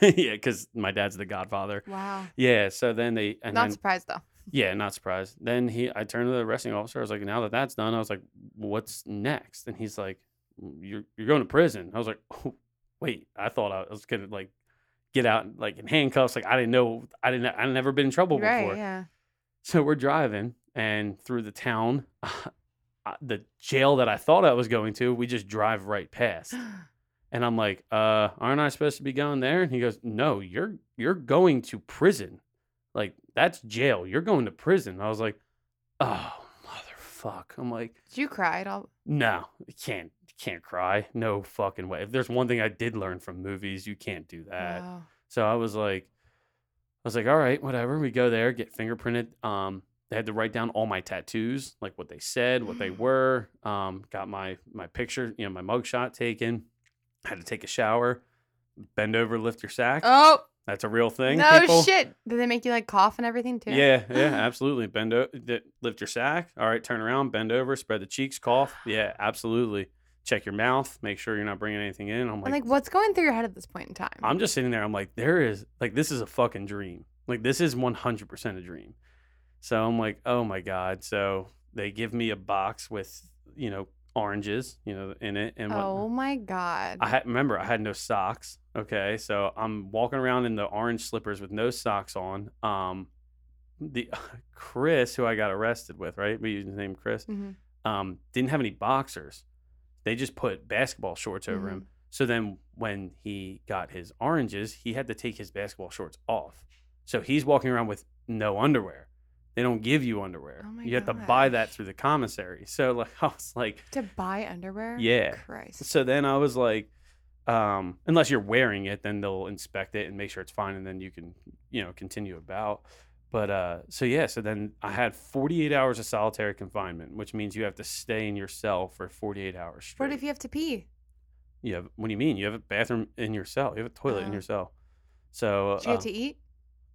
Speaker 2: yeah, because my dad's the godfather.
Speaker 1: wow.
Speaker 2: Yeah. So then they, and
Speaker 1: Not
Speaker 2: then,
Speaker 1: surprised though.
Speaker 2: yeah, not surprised. Then he, I turned to the arresting officer. I was like, now that that's done, I was like, what's next? And he's like, you're, you're going to prison. I was like, oh, wait, I thought I was going to like get out like in handcuffs. Like I didn't know, I didn't, I'd never been in trouble
Speaker 1: Right.
Speaker 2: before.
Speaker 1: Yeah.
Speaker 2: So we're driving and through the town, *laughs* uh, the jail that I thought I was going to, we just drive right past. *gasps* And I'm like, uh, aren't I supposed to be going there? And he goes, No, you're you're going to prison. Like that's jail. You're going to prison. I was like, Oh motherfuck. I'm like,
Speaker 1: Did you cry at all?
Speaker 2: no, you can't can't cry. No fucking way. If there's one thing I did learn from movies, you can't do that.
Speaker 1: Wow.
Speaker 2: So I was like, I was like, all right, whatever. We go there, get fingerprinted. Um, they had to write down all my tattoos, like what they said, what they were. Um, got my my picture, you know, my mugshot taken. Had to take a shower, bend over, lift your sack.
Speaker 1: Oh
Speaker 2: That's a real thing.
Speaker 1: no
Speaker 2: people.
Speaker 1: shit! Did they make you like cough and everything too?
Speaker 2: Yeah, *gasps* yeah, absolutely. Bend over, lift your sack. All right, turn around, bend over, spread the cheeks, cough. Yeah, absolutely. Check your mouth, make sure you're not bringing anything in. I'm like,
Speaker 1: like, what's going through your head at this point in time?
Speaker 2: I'm just sitting there. I'm like, there is like this is a fucking dream. Like this is 100% a dream. So I'm like, oh my god. So they give me a box with you know oranges, you know, in it, and what,
Speaker 1: oh my god.
Speaker 2: I had remember I had no socks. Okay, so I'm walking around in the orange slippers with no socks on. Um, the *laughs* Chris, who I got arrested with, right? We use his name Chris.
Speaker 1: Mhm.
Speaker 2: Um, didn't have any boxers. They just put basketball shorts over
Speaker 1: Mm-hmm.
Speaker 2: him. So then when he got his oranges, he had to take his basketball shorts off. So he's walking around with no underwear. They don't give you underwear.
Speaker 1: Oh
Speaker 2: you have to buy that through the commissary. So *laughs* like I was like,
Speaker 1: To buy underwear?
Speaker 2: Yeah.
Speaker 1: Christ.
Speaker 2: so then I was like, um, unless you're wearing it, then they'll inspect it and make sure it's fine, and then you can, you know, continue about. But uh, so yeah, so then I had 48 hours of solitary confinement, which means you have to stay in your cell for 48 hours straight.
Speaker 1: What if you have to pee?
Speaker 2: you have? What do you mean? You have a bathroom in your cell. You have a toilet in
Speaker 1: Oh.
Speaker 2: your cell. So
Speaker 1: Do you
Speaker 2: uh,
Speaker 1: have to eat?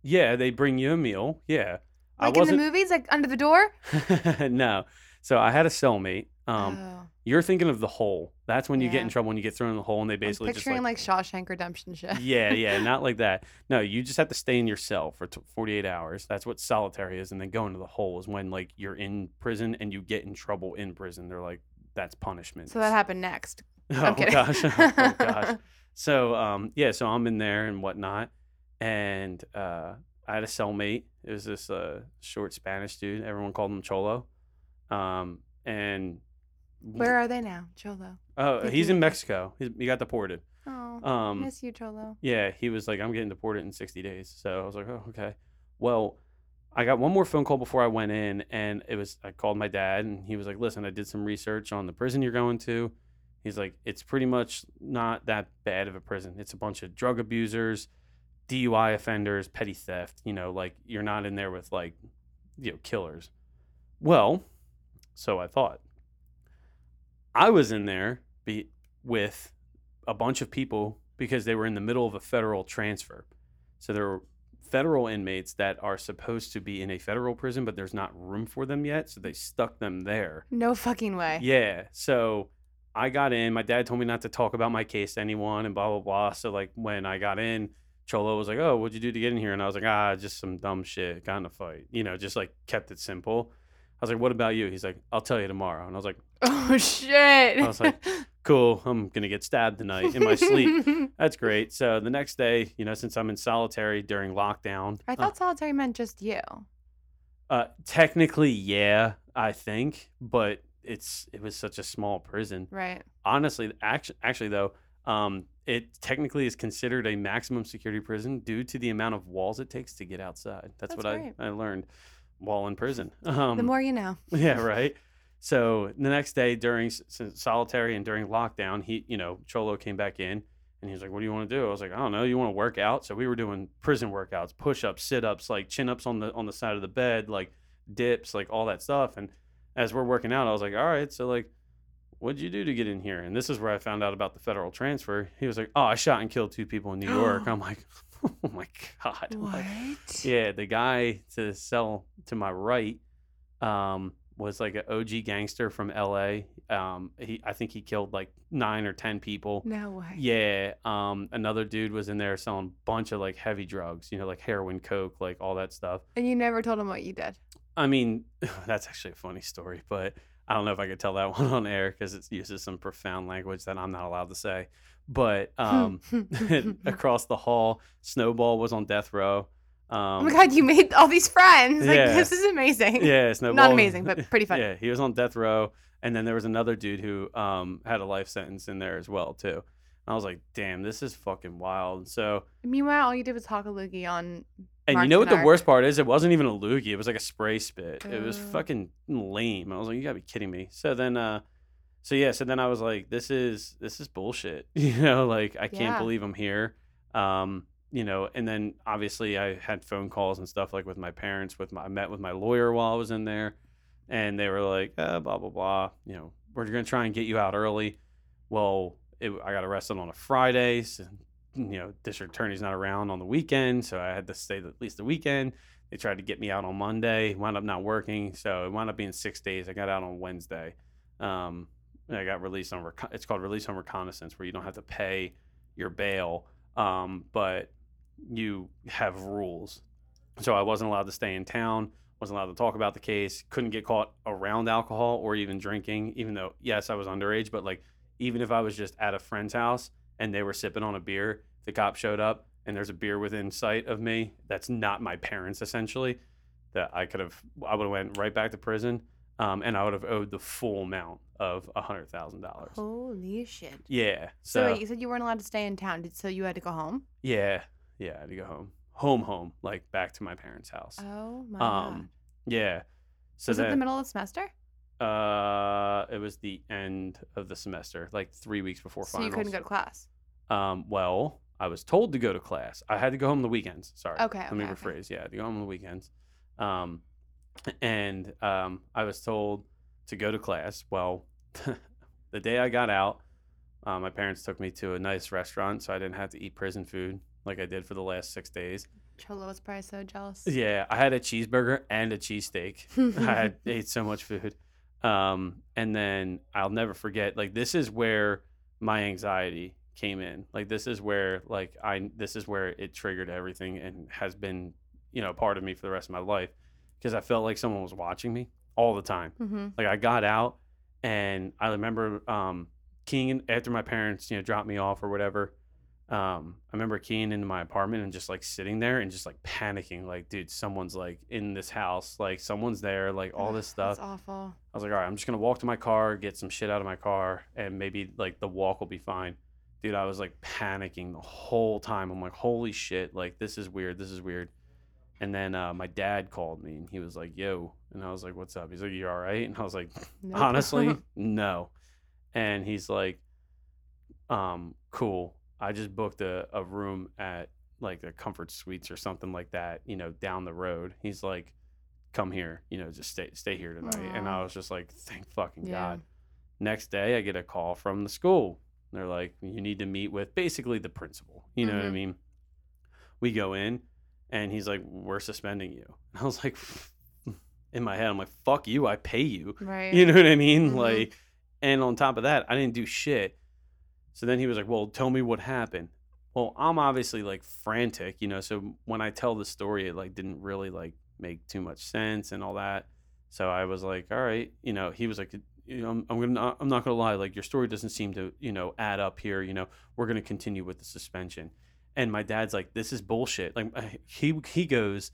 Speaker 2: yeah, they bring you a meal. Yeah,
Speaker 1: Like
Speaker 2: I
Speaker 1: in the
Speaker 2: wasn't.
Speaker 1: movies, like under the door? *laughs*
Speaker 2: no, so I had a cellmate. Um,
Speaker 1: oh.
Speaker 2: you're thinking of the hole. That's when you get in trouble when you get thrown in the hole, and they
Speaker 1: I'm
Speaker 2: basically just
Speaker 1: picturing like, Shawshank Redemption shit.
Speaker 2: yeah, yeah, *laughs* not like that. No, you just have to stay in your cell for t- 48 hours. That's what solitary is. And then going to the hole is when like you're in prison and you get in trouble in prison. They're like, that's punishment.
Speaker 1: So that happened next. *laughs*
Speaker 2: oh
Speaker 1: I'm kidding.
Speaker 2: gosh, *laughs* oh gosh. So um, yeah, so I'm in there and whatnot, and uh, I had a cellmate. It was this uh, short Spanish dude. Everyone called him Cholo. Um, and
Speaker 1: Where are they now, Cholo?
Speaker 2: Oh,
Speaker 1: did
Speaker 2: he's
Speaker 1: you-
Speaker 2: in Mexico. He, he got deported.
Speaker 1: Oh,
Speaker 2: Um,
Speaker 1: miss you, Cholo.
Speaker 2: yeah, he was like, I'm getting deported in 60 days. So I was like, oh, okay. Well, I got one more phone call before I went in, and it was I called my dad, and he was like, listen, I did some research on the prison you're going to. He's like, it's pretty much not that bad of a prison. It's a bunch of drug abusers, DUI offenders, petty theft. You know, like you're not in there with like, you know, killers. Well, so I thought. I was in there be, with a bunch of people because they were in the middle of a federal transfer. So there were federal inmates that are supposed to be in a federal prison, but there's not room for them yet. So they stuck them there.
Speaker 1: No fucking way.
Speaker 2: Yeah. So I got in. My dad told me not to talk about my case to anyone and blah, blah, blah. So, like, when I got in, Cholo was like, Oh, what'd you do to get in here? And I was like, Ah, just some dumb shit. Got in a fight. You know, just like kept it simple. I was like, What about you? He's like, I'll tell you tomorrow. And I was like, *laughs*
Speaker 1: Oh shit.
Speaker 2: I was like, Cool. I'm going to get stabbed tonight in my sleep. *laughs* That's great. So the next day, you know, since I'm in solitary during lockdown,
Speaker 1: I
Speaker 2: uh,
Speaker 1: thought solitary meant just you.
Speaker 2: uh, technically, yeah, I think, but it's it was such a small prison.
Speaker 1: Right.
Speaker 2: Honestly, actually, actually though, um, it technically is considered a maximum security prison due to the amount of walls it takes to get outside. That's,
Speaker 1: That's
Speaker 2: what
Speaker 1: right.
Speaker 2: I, I learned while in prison. *laughs* Um,
Speaker 1: the more you know. *laughs*
Speaker 2: yeah, right. So the next day during solitary and during lockdown, he, you know, Cholo came back in and he was like, "What do you want to do?" I was like, "I don't know. You want to work out?" So we were doing prison workouts, push-ups, sit-ups, like chin-ups on the on the side of the bed, like dips, like all that stuff. And as we're working out, I was like, "All right, so like, what'd you do to get in here?" And this is where I found out about the federal transfer. He was like, "Oh, I shot and killed two people in New York." *gasps* I'm like, *laughs* "Oh my god!"
Speaker 1: What?
Speaker 2: yeah, the guy to sell to my right um, was like an OG gangster from LA. Um, he, I think he killed like nine or ten people.
Speaker 1: No way.
Speaker 2: Yeah. Um, another dude was in there selling a bunch of like heavy drugs, you know, like heroin, coke, like all that stuff.
Speaker 1: And you never told him what you did.
Speaker 2: I mean, *laughs* that's actually a funny story, but I don't know if I could tell that *laughs* one on air because it uses some profound language that I'm not allowed to say. But *laughs* um, *laughs* across the hall, Snowball was on death row. Um,
Speaker 1: oh my god, you made all these friends. Like
Speaker 2: Yeah.
Speaker 1: this is amazing.
Speaker 2: Yeah, *laughs* Snowball.
Speaker 1: Not amazing, but pretty funny.
Speaker 2: yeah, he was on death row, and then there was another dude who um had a life sentence in there as well too. I was like, damn, this is fucking wild. So,
Speaker 1: Meanwhile, all you did was talk a loogie on.
Speaker 2: and you know what
Speaker 1: and
Speaker 2: the worst part is? It wasn't even a loogie. It was like a spray spit. It was fucking lame. I was like, you gotta be kidding me. So then, uh, so yeah, so then I was like, this is this is bullshit. *laughs* You know, like I can't
Speaker 1: Yeah.
Speaker 2: believe I'm here. Um, you know, and then obviously I had phone calls and stuff like with my parents. With my, I met with my lawyer while I was in there, and they were like, uh, blah blah blah. You know, we're gonna try and get you out early. Well, it, I got arrested on a Friday. So, you know, district attorney's not around on the weekend, so I had to stay at least the weekend. They tried to get me out on Monday, wound up not working, so it wound up being six days. I got out on Wednesday. Um, I got released on reco- it's called release on recognizance, where you don't have to pay your bail, um, but you have rules. So I wasn't allowed to stay in town, wasn't allowed to talk about the case, couldn't get caught around alcohol or even drinking, even though yes, I was underage, but like even if I was just at a friend's house and they were sipping on a beer, the cop showed up and there's a beer within sight of me that's not my parents essentially, that I could have I would have went right back to prison. Um, and I would have owed the full amount of a hundred thousand dollars.
Speaker 1: Holy shit.
Speaker 2: Yeah.
Speaker 1: So,
Speaker 2: So,
Speaker 1: wait, you said you weren't allowed to stay in town. Did, so you had to go home?
Speaker 2: yeah, yeah, I had to go home, home, home, like back to my parents' house.
Speaker 1: Oh my
Speaker 2: um, yeah. So
Speaker 1: God. Was it the middle of the semester?
Speaker 2: uh, it was the end of the semester, like three weeks before
Speaker 1: So
Speaker 2: finals.
Speaker 1: you couldn't go to class.
Speaker 2: Um, well, I was told to go to class. I had to go home the weekends. Sorry.
Speaker 1: Okay,
Speaker 2: Let me
Speaker 1: okay, okay.
Speaker 2: rephrase. Yeah, I had to go home on the weekends. Um, and um, I was told to go to class. Well, *laughs* the day I got out, uh, my parents took me to a nice restaurant, so I didn't have to eat prison food like I did for the last six days.
Speaker 1: Cholo was probably so jealous.
Speaker 2: Yeah, I had a cheeseburger and a cheesesteak. *laughs* I had ate so much food. Um, and then I'll never forget, like this is where my anxiety came in. Like this is where like I this is where it triggered everything and has been, you know, part of me for the rest of my life. Because I felt like someone was watching me all the time.
Speaker 1: hmm
Speaker 2: Like I got out and I remember um King after my parents, you know, dropped me off or whatever. um, I remember keying into my apartment and just like sitting there and just like panicking, like, dude, someone's like in this house, like someone's there, like all this stuff.
Speaker 1: That's awful.
Speaker 2: I was like, all right, I'm just gonna walk to my car, get some shit out of my car, and maybe like the walk will be fine. Dude, I was like panicking the whole time. I'm like, holy shit, like this is weird, this is weird. And then uh, my dad called me and he was like, yo, and I was like, what's up? He's like, you all right? And I was like, *laughs* honestly, *laughs* no. And he's like, um, cool. I just booked a, a room at like the Comfort Suites or something like that, you know, down the road. He's like, come here, you know, just stay stay here tonight. And I was just like, thank fucking
Speaker 1: Yeah.
Speaker 2: God. Next day, I get a call from the school. They're like, you need to meet with basically the principal. You know what I
Speaker 1: Mhm.
Speaker 2: mean? We go in, and he's like, we're suspending you. And *laughs* I was like, *laughs* in my head, I'm like, fuck you, I pay you.
Speaker 1: right.
Speaker 2: You know what I mean?
Speaker 1: Mhm.
Speaker 2: Like, and on top of that, I didn't do shit. So then he was like, "Well, tell me what happened." Well, I'm obviously like frantic, you know. So when I tell the story, it like didn't really like make too much sense and all that. So I was like, "All right," you know. He was like, "You know, I'm, I'm gonna, I'm not gonna lie. Like your story doesn't seem to, you know, add up here. You know, we're gonna continue with the suspension." And my dad's like, "This is bullshit." Like I- he he goes,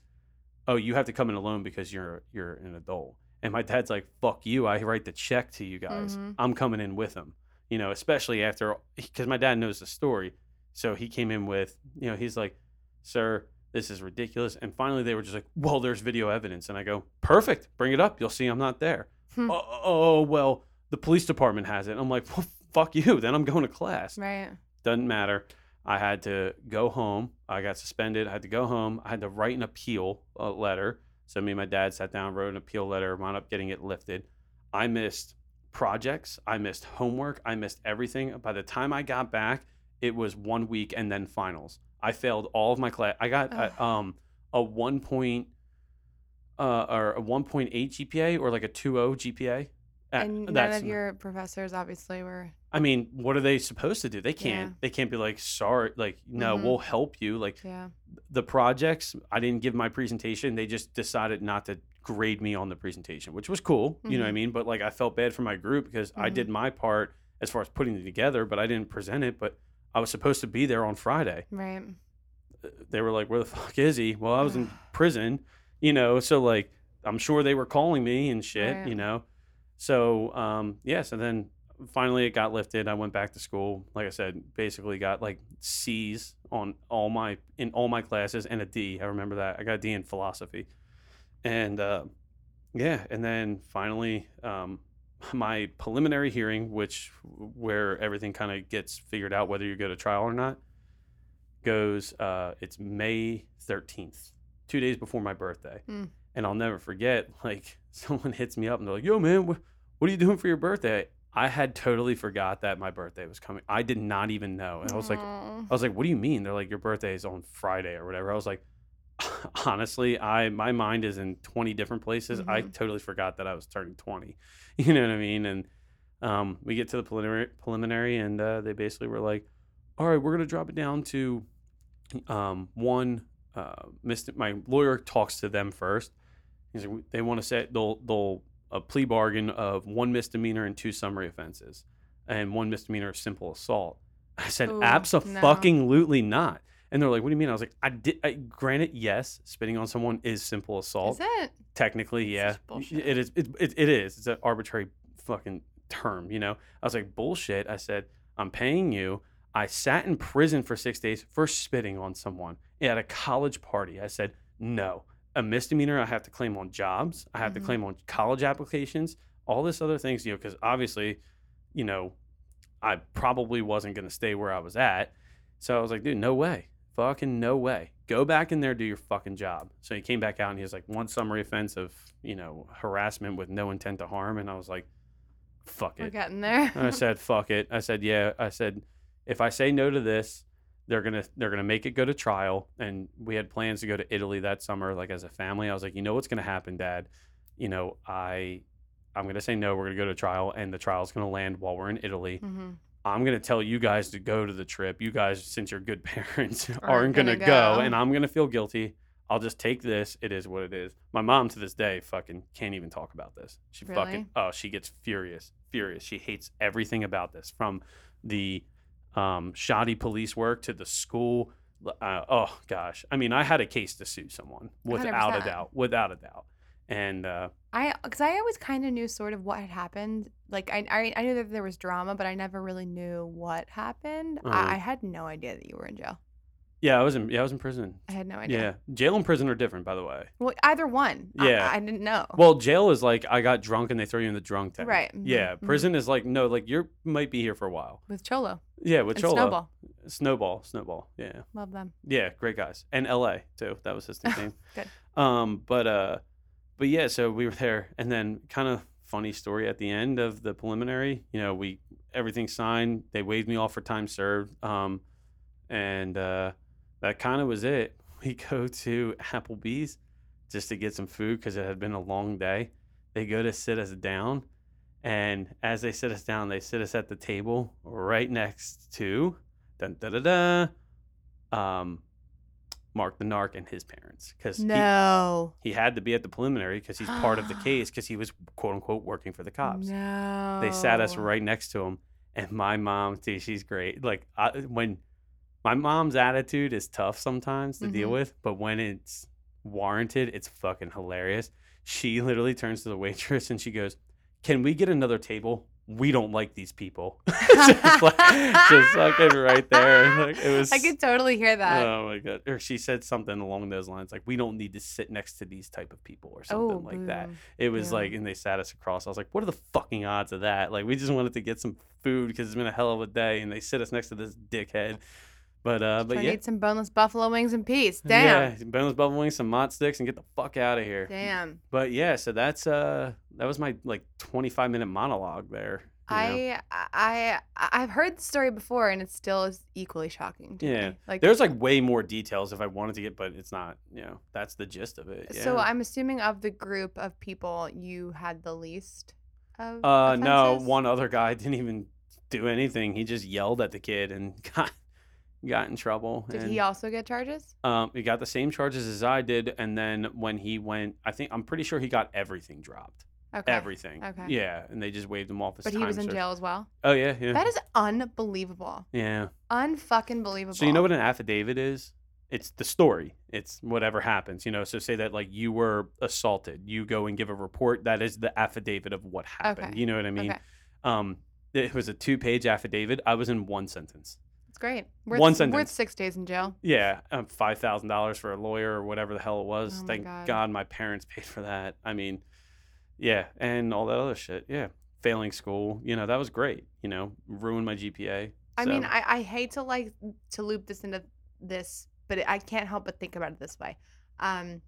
Speaker 2: "Oh, you have to come in alone because you're you're an adult." And my dad's like, "Fuck you! I write the check to you guys.
Speaker 1: Mhm.
Speaker 2: I'm coming in with him." You know, especially after because my dad knows the story, so he came in with, you know, he's like, "Sir, this is ridiculous." And finally, they were just like, "Well, there's video evidence," and I go, "Perfect, bring it up. You'll see I'm not there."
Speaker 1: Hmm.
Speaker 2: oh, oh, well, the police department has it. I'm like, well, "Fuck you!" Then I'm going to class
Speaker 1: Right.
Speaker 2: doesn't matter. I had to go home. I got suspended. I had to go home. I had to write an appeal uh, letter. So me and my dad sat down, wrote an appeal letter, wound up getting it lifted. I missed projects. I missed homework. I missed everything. By the time I got back, it was one week and then finals. I failed all of my class. I got uh, um a one point uh or a one point eight GPA or like a 2.0 GPA. Uh,
Speaker 1: and none of your professors obviously were.
Speaker 2: I mean, what are they supposed to do? They can't.
Speaker 1: Yeah.
Speaker 2: They can't be like, sorry, like, no,
Speaker 1: Mhm.
Speaker 2: we'll help you. Like
Speaker 1: Yeah.
Speaker 2: the projects, I didn't give my presentation. They just decided not to grade me on the presentation, which was cool. You know what I
Speaker 1: Mhm.
Speaker 2: mean? But like, I felt bad for my group because I
Speaker 1: Mhm.
Speaker 2: did my part as far as putting it together, but I didn't present it. But I was supposed to be there on Friday.
Speaker 1: Right.
Speaker 2: Uh, They were like, where the fuck is he? Well, I was in *sighs* prison, you know, so like, I'm sure they were calling me and shit,
Speaker 1: Right.
Speaker 2: you know? So, um, yeah, so then finally it got lifted. I went back to school. Like I said, basically got like C's on all my, in all my classes and a D. I remember that. I got a D in philosophy. And, uh, yeah, and then finally, um, *laughs* my preliminary hearing, which where everything kind of gets figured out whether you go to trial or not, goes. Uh, it's May thirteenth, two days before my birthday,
Speaker 1: Mm.
Speaker 2: and I'll never forget. *laughs* Like *laughs* someone hits me up and they're like, "Yo, man, what, what are you doing for your birthday?" I had totally forgot that my birthday was coming. I did not even know, and I was like. I was like, "What do you mean?" They're like, "Your birthday is on Friday or whatever." I was like, *laughs* "Honestly, I my mind is in twenty different places. I
Speaker 1: Mhm.
Speaker 2: totally forgot that I was turning twenty. *laughs* You know what I mean?" And um, we get to the preliminary, preliminary, and uh, they basically were like, "All right, we're gonna drop it down to um, one." Uh, my lawyer talks to them first. He's like, they want to say they'll they'll a plea bargain of one misdemeanor and two summary offenses, and one misdemeanor of simple assault. I said,
Speaker 1: Ooh,
Speaker 2: absolutely not. And they're like, what do you mean? I was like, I did. I, granted, yes, spitting on someone is simple assault.
Speaker 1: Is it?
Speaker 2: Technically, yeah, it is. It, it, it is. It's an arbitrary fucking term, you know. I was like, bullshit. I said, I'm paying you. I sat in prison for six days for spitting on someone at a college party. I said, no, a misdemeanor I have to claim on jobs. I have to
Speaker 1: Mhm.
Speaker 2: claim on college applications. All this other things, you know, because obviously, you know, I probably wasn't going to stay where I was at. So I was like, dude, no way. Fucking no way. Go back in there, do your fucking job. So he came back out and he was like, one summary offense of, you know, harassment with no intent to harm. And I was like, fuck it.
Speaker 1: We're getting there.
Speaker 2: I said, fuck it. I said, yeah. I said, if I say no to this, they're gonna they're gonna make it go to trial. And we had plans to go to Italy that summer, like as a family. I was like, you know what's gonna happen, Dad? You know, I I'm gonna say no, we're gonna go to trial, and the trial's gonna land while we're in Italy.
Speaker 1: hmm
Speaker 2: I'm gonna tell you guys to go to the trip. You guys, since you're good *laughs* parents, aren't,
Speaker 1: Aren't
Speaker 2: gonna,
Speaker 1: gonna
Speaker 2: go.
Speaker 1: go.
Speaker 2: and I'm gonna feel guilty. I'll just take this. It is what it is. My mom to this day fucking can't even talk about this. She
Speaker 1: Really?
Speaker 2: fucking oh, she gets furious, furious. She hates everything about this from the um, shoddy police work to the school. Uh, oh gosh, I mean, I had a case to sue someone without a
Speaker 1: 100%.
Speaker 2: doubt, without a doubt. And uh,
Speaker 1: I because I always kind of knew sort of what had happened. Like I, I I knew that there was drama, but I never really knew what happened.
Speaker 2: Uh-huh.
Speaker 1: I, I had no idea that you were in jail.
Speaker 2: Yeah, I was in yeah, I was in prison.
Speaker 1: I had no idea.
Speaker 2: Yeah, jail and prison are different, by the way.
Speaker 1: Well, either one.
Speaker 2: Yeah.
Speaker 1: I, didn't know.
Speaker 2: Well, jail is like I got drunk and they throw you in the drunk tank.
Speaker 1: Right, mhm,
Speaker 2: Yeah.
Speaker 1: mhm.
Speaker 2: Prison is like no, like you might be here for a while.
Speaker 1: with Cholo
Speaker 2: Yeah, with
Speaker 1: and
Speaker 2: Cholo.
Speaker 1: Snowball,
Speaker 2: Snowball. Snowball. Yeah.
Speaker 1: love them.
Speaker 2: Yeah, great guys. And LA too. That was his *laughs* nickname.
Speaker 1: Good.
Speaker 2: Um, but uh but yeah, so we were there and then kind of funny story at the end of the preliminary, you know, we everything signed, they waived me off for time served. Um and uh that kind of was it. *laughs* We go to Applebee's just to get some food because it had been a long day. They go to sit us down, and as they sit us down, they sit us at the table right next to dun, da da da, um, Mark the Narc and his parents because
Speaker 1: No.
Speaker 2: he, he had to be at the preliminary because he's part of the *gasps* case because he was quote unquote working for the cops.
Speaker 1: No.
Speaker 2: They sat us right next to him, and my mom, dude, she's great. Like I, when my mom's attitude is tough sometimes to deal
Speaker 1: Mhm.
Speaker 2: with, but when it's warranted, it's fucking hilarious. She *laughs* literally turns to the waitress and she goes, "Can we get another table? We don't like these people." *laughs* just, like, just fucking right there. Like, it was. *laughs*
Speaker 1: I could totally hear that.
Speaker 2: Oh my god! Or she said something along those lines, like, "We don't need to sit next to these type of people," or something
Speaker 1: oh,
Speaker 2: like that. It was
Speaker 1: Yeah.
Speaker 2: like, and they sat us across. I was like, what are the fucking odds of that? Like, we just wanted to get some food because it's been a hell of a day, and they sit us next to this dickhead. But uh, but yeah,
Speaker 1: eat some boneless buffalo wings in peace. *laughs* Damn.
Speaker 2: yeah, boneless buffalo wings, some mott sticks, and get the fuck out of here.
Speaker 1: Damn.
Speaker 2: But yeah, so that's uh, that was my like twenty five minute monologue there.
Speaker 1: I I I- I've heard the story before, and it still is equally shocking. To
Speaker 2: Yeah.
Speaker 1: Me. Like
Speaker 2: There's like way more details if I wanted to get, but it's not. You know, that's the gist of it. Yeah.
Speaker 1: So I'm assuming of the group of people, you had the least of.
Speaker 2: Uh, no, one other guy *laughs* didn't even do anything. He just yelled at the kid and *laughs* got got in trouble.
Speaker 1: Did
Speaker 2: and,
Speaker 1: he also get charges?
Speaker 2: Um, he got the same charges as I did, and then when he went, I think I'm pretty sure he got everything dropped.
Speaker 1: Okay.
Speaker 2: Everything.
Speaker 1: Okay.
Speaker 2: Yeah, and they just waved him off as
Speaker 1: But he was in
Speaker 2: served.
Speaker 1: jail as well.
Speaker 2: Oh yeah, yeah,
Speaker 1: That is unbelievable.
Speaker 2: yeah.
Speaker 1: Unfucking believable.
Speaker 2: So you know what an affidavit is? It's the story. It's whatever happens. You know. So say that like you were assaulted, you go and give a report. That is the affidavit of what happened.
Speaker 1: Okay.
Speaker 2: You know what I mean?
Speaker 1: Okay.
Speaker 2: Um, it was a two-page affidavit. I was in one sentence.
Speaker 1: It's great. Worth,
Speaker 2: One sentence.
Speaker 1: Worth six days in jail.
Speaker 2: Yeah, um, five thousand dollars for a lawyer or whatever the hell it was.
Speaker 1: Oh
Speaker 2: Thank
Speaker 1: God.
Speaker 2: God. my parents paid for that. I mean, yeah, and all that other shit. Yeah, failing school. You know that was great. You know, ruined my GPA.
Speaker 1: I mean, I, I hate to like to loop this into this, but I can't help but think about it this way. Um,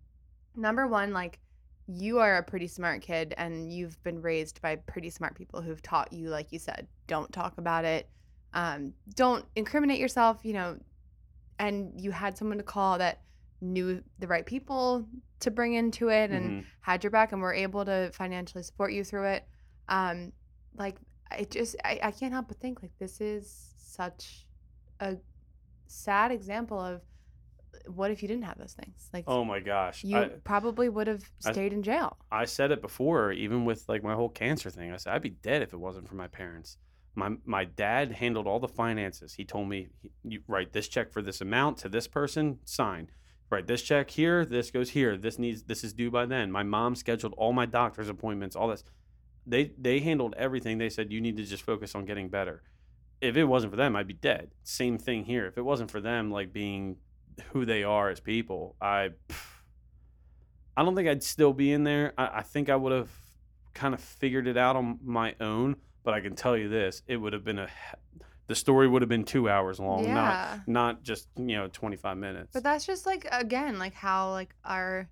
Speaker 1: number one, like you are a pretty smart kid, and you've been raised by pretty smart people who've taught you, like you said, don't talk about it, um, don't incriminate yourself, you know, and you had someone to call that knew the right people to bring into it and
Speaker 2: mhm.
Speaker 1: had your back and were able to financially support you through it. Um, like I just I, I can't help but think like this is such a sad example of what if you didn't have those things? Like
Speaker 2: oh my gosh,
Speaker 1: you
Speaker 2: I,
Speaker 1: probably would have
Speaker 2: I-
Speaker 1: stayed in jail.
Speaker 2: I said it before, even with like my whole cancer thing. I said I'd be dead if it wasn't for my parents. My my dad handled all the finances. He told me, "You write this check for this amount to this person, sign. Write this check here. This goes here. This needs this is due by then." My mom scheduled all my doctor's appointments. All this, they they handled everything. They said you need to just focus on getting better. If it wasn't for them, I'd be dead. Same thing here. If it wasn't for them, like being who they are as people, I. I don't think I'd still be in there. I, I think I would have kind of figured it out on my own. But I can tell you this: it would have been a, the story would have been two hours long, not
Speaker 1: yeah.
Speaker 2: not just you know twenty five minutes.
Speaker 1: But that's just like again, like how like our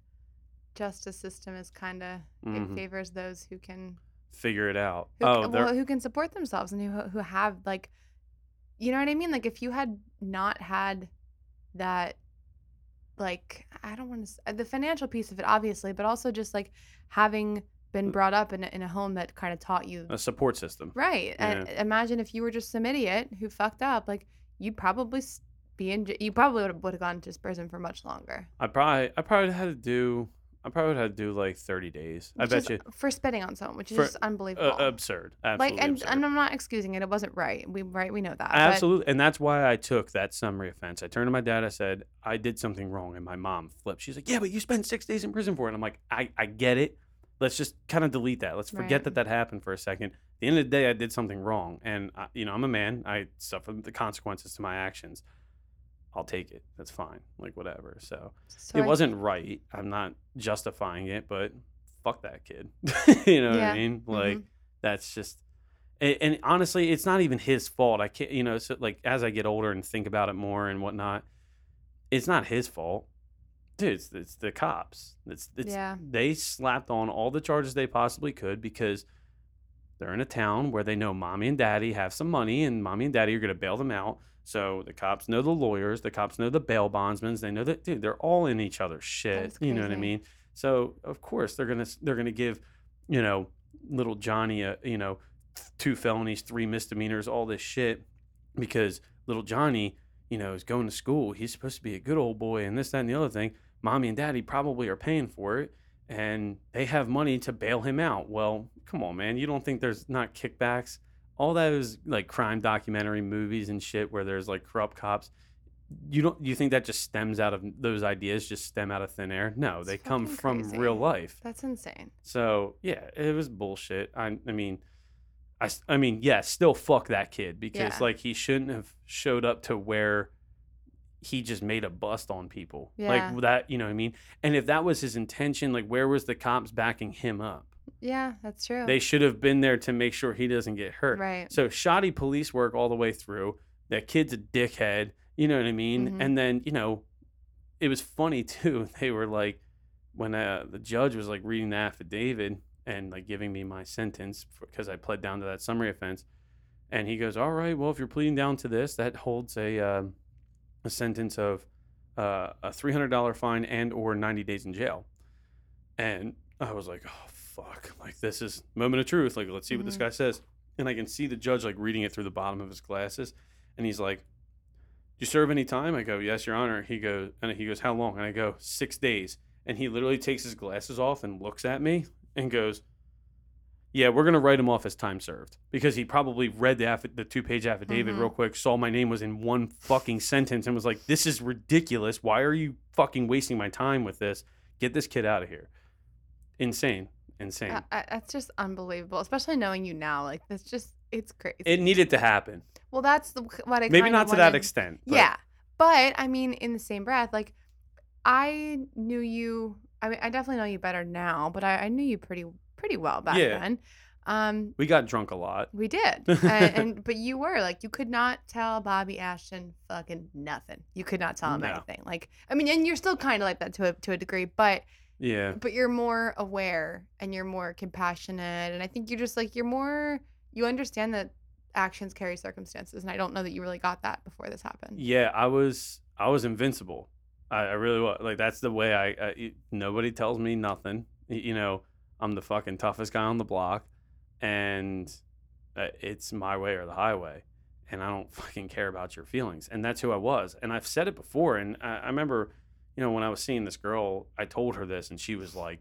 Speaker 1: justice system is kind of it
Speaker 2: Mhm.
Speaker 1: favors those who can
Speaker 2: Figure it out.
Speaker 1: who,
Speaker 2: oh,
Speaker 1: well, who can support themselves and who who have like you know what I mean? Like if you had not had that like I don't want to the financial piece of it obviously, but also just like having been brought up in a, in a home that kind of taught you
Speaker 2: a support system.
Speaker 1: right. And imagine if you were just some idiot who fucked up, like you'd probably be in you probably would have, gone to prison for much longer.
Speaker 2: I probably I probably had to do I probably would have to do like 30 days. I bet you.
Speaker 1: for spitting on someone, which is
Speaker 2: For-
Speaker 1: just unbelievable.
Speaker 2: Uh, absurd.
Speaker 1: like, and,
Speaker 2: absurd.
Speaker 1: and I'm not excusing it. It wasn't right. We right. We know that. but-
Speaker 2: Absolutely. And that's why I took that summary offense. I turned to my dad. I said, I did something wrong. And my mom flipped. She's like, Yeah, but you spent six days in prison for it. And I'm like, I, I get it. Let's just kind of delete that. Let's forget
Speaker 1: Right.
Speaker 2: that that happened for a second. At the end of the day, I did something wrong. And, I, you know, I'm a man. I suffer the consequences to my actions. I'll take it. That's fine. Like, whatever. So
Speaker 1: so
Speaker 2: it
Speaker 1: I-
Speaker 2: wasn't right. I'm not justifying it, but fuck that kid. *laughs* you know what I mean? Like,
Speaker 1: Mhm.
Speaker 2: that's just and, and honestly it's not even his fault i can't you know so like as i get older and think about it more and whatnot it's not his fault dude it's, it's the cops it's, it's
Speaker 1: Yeah.
Speaker 2: they slapped on all the charges they possibly could because they're in a town where they know mommy and daddy have some money and mommy and daddy are going to bail them out so the cops know the lawyers the cops know the bail bondsmen they know that dude they're all in each other's shit you know what i mean so of course they're going to they're to give you know little johnny a you know two felonies, three misdemeanors, all this shit because little Johnny, you know, is going to school. He's supposed to be a good old boy and this, that, and the other thing. Mommy and daddy probably are paying for it and they have money to bail him out. Well, come on, man. You don't think there's not kickbacks? All that is like crime documentary movies and shit where there's like corrupt cops. You don't you think that just stems out of those ideas just stem out of thin air? No,
Speaker 1: It's
Speaker 2: they come from
Speaker 1: crazy.
Speaker 2: real life.
Speaker 1: That's insane.
Speaker 2: So yeah, it was bullshit. I I mean, I I mean, yeah, still fuck that kid because
Speaker 1: Yeah.
Speaker 2: like he shouldn't have showed up to where he just made a bust on people
Speaker 1: Yeah.
Speaker 2: like that. You know what I mean? And if that was his intention, like where was the cops backing him up?
Speaker 1: Yeah, that's true.
Speaker 2: They should have been there to make sure he doesn't get hurt.
Speaker 1: right.
Speaker 2: So shoddy police work all the way through. That kid's a dickhead. You know what I mean?
Speaker 1: Mhm.
Speaker 2: And then you know, it was funny *laughs* too. They were like, when uh, the judge was like reading the affidavit and like giving me my sentence because I pled down to that summary offense, and he goes, "All right, well, if you're pleading down to this, that holds a um, a sentence of uh, a three hundred dollar fine and or ninety days in jail." And I was like, "Oh fuck! Like this is moment of truth. Like let's see what this
Speaker 1: Mhm.
Speaker 2: guy says." And I can see the judge like reading it through the bottom of his glasses, and he's like, do "You serve any time?" I go, "Yes, Your Honor." He goes, and he goes, "How long?" And I go, six days." And he literally takes his glasses off and looks at me and goes, "Yeah, we're gonna write him off as time served because he probably read the affi- the two page affidavit
Speaker 1: Mhm.
Speaker 2: real quick, saw my name was in one fucking sentence, and was like, "This is ridiculous. Why are you fucking wasting my time with this? Get this kid out of here." Insane, insane.
Speaker 1: I, I, that's just unbelievable, especially knowing you now. Like that's just it's crazy.
Speaker 2: it needed to happen.
Speaker 1: well, that's the, what I
Speaker 2: Maybe not to that extent. but-
Speaker 1: Yeah, but I mean, in the same breath, like I knew you. I mean, I definitely know you better now, but I, I knew you pretty pretty well back
Speaker 2: Yeah.
Speaker 1: then. Um,
Speaker 2: We got drunk a lot.
Speaker 1: we did, *laughs* and, and but you were like you could not tell Bobby Ashton fucking nothing. You could not tell him
Speaker 2: No.
Speaker 1: anything. Like I mean, and you're still kind of like that to a to a degree, but
Speaker 2: Yeah.
Speaker 1: but you're more aware and you're more compassionate, and I think you're just like you're more you understand that actions carry circumstances, and I don't know that you really got that before this happened.
Speaker 2: Yeah, I was I was invincible. I, I really was. Like that's the way I, I. Nobody tells me nothing. Y- You know, I'm the fucking toughest guy on the block, and uh, it's my way or the highway. And I don't fucking care about your feelings. And that's who I was. And I've said it before. And I, I remember, you know, when I was seeing this girl, I told her this, and she was like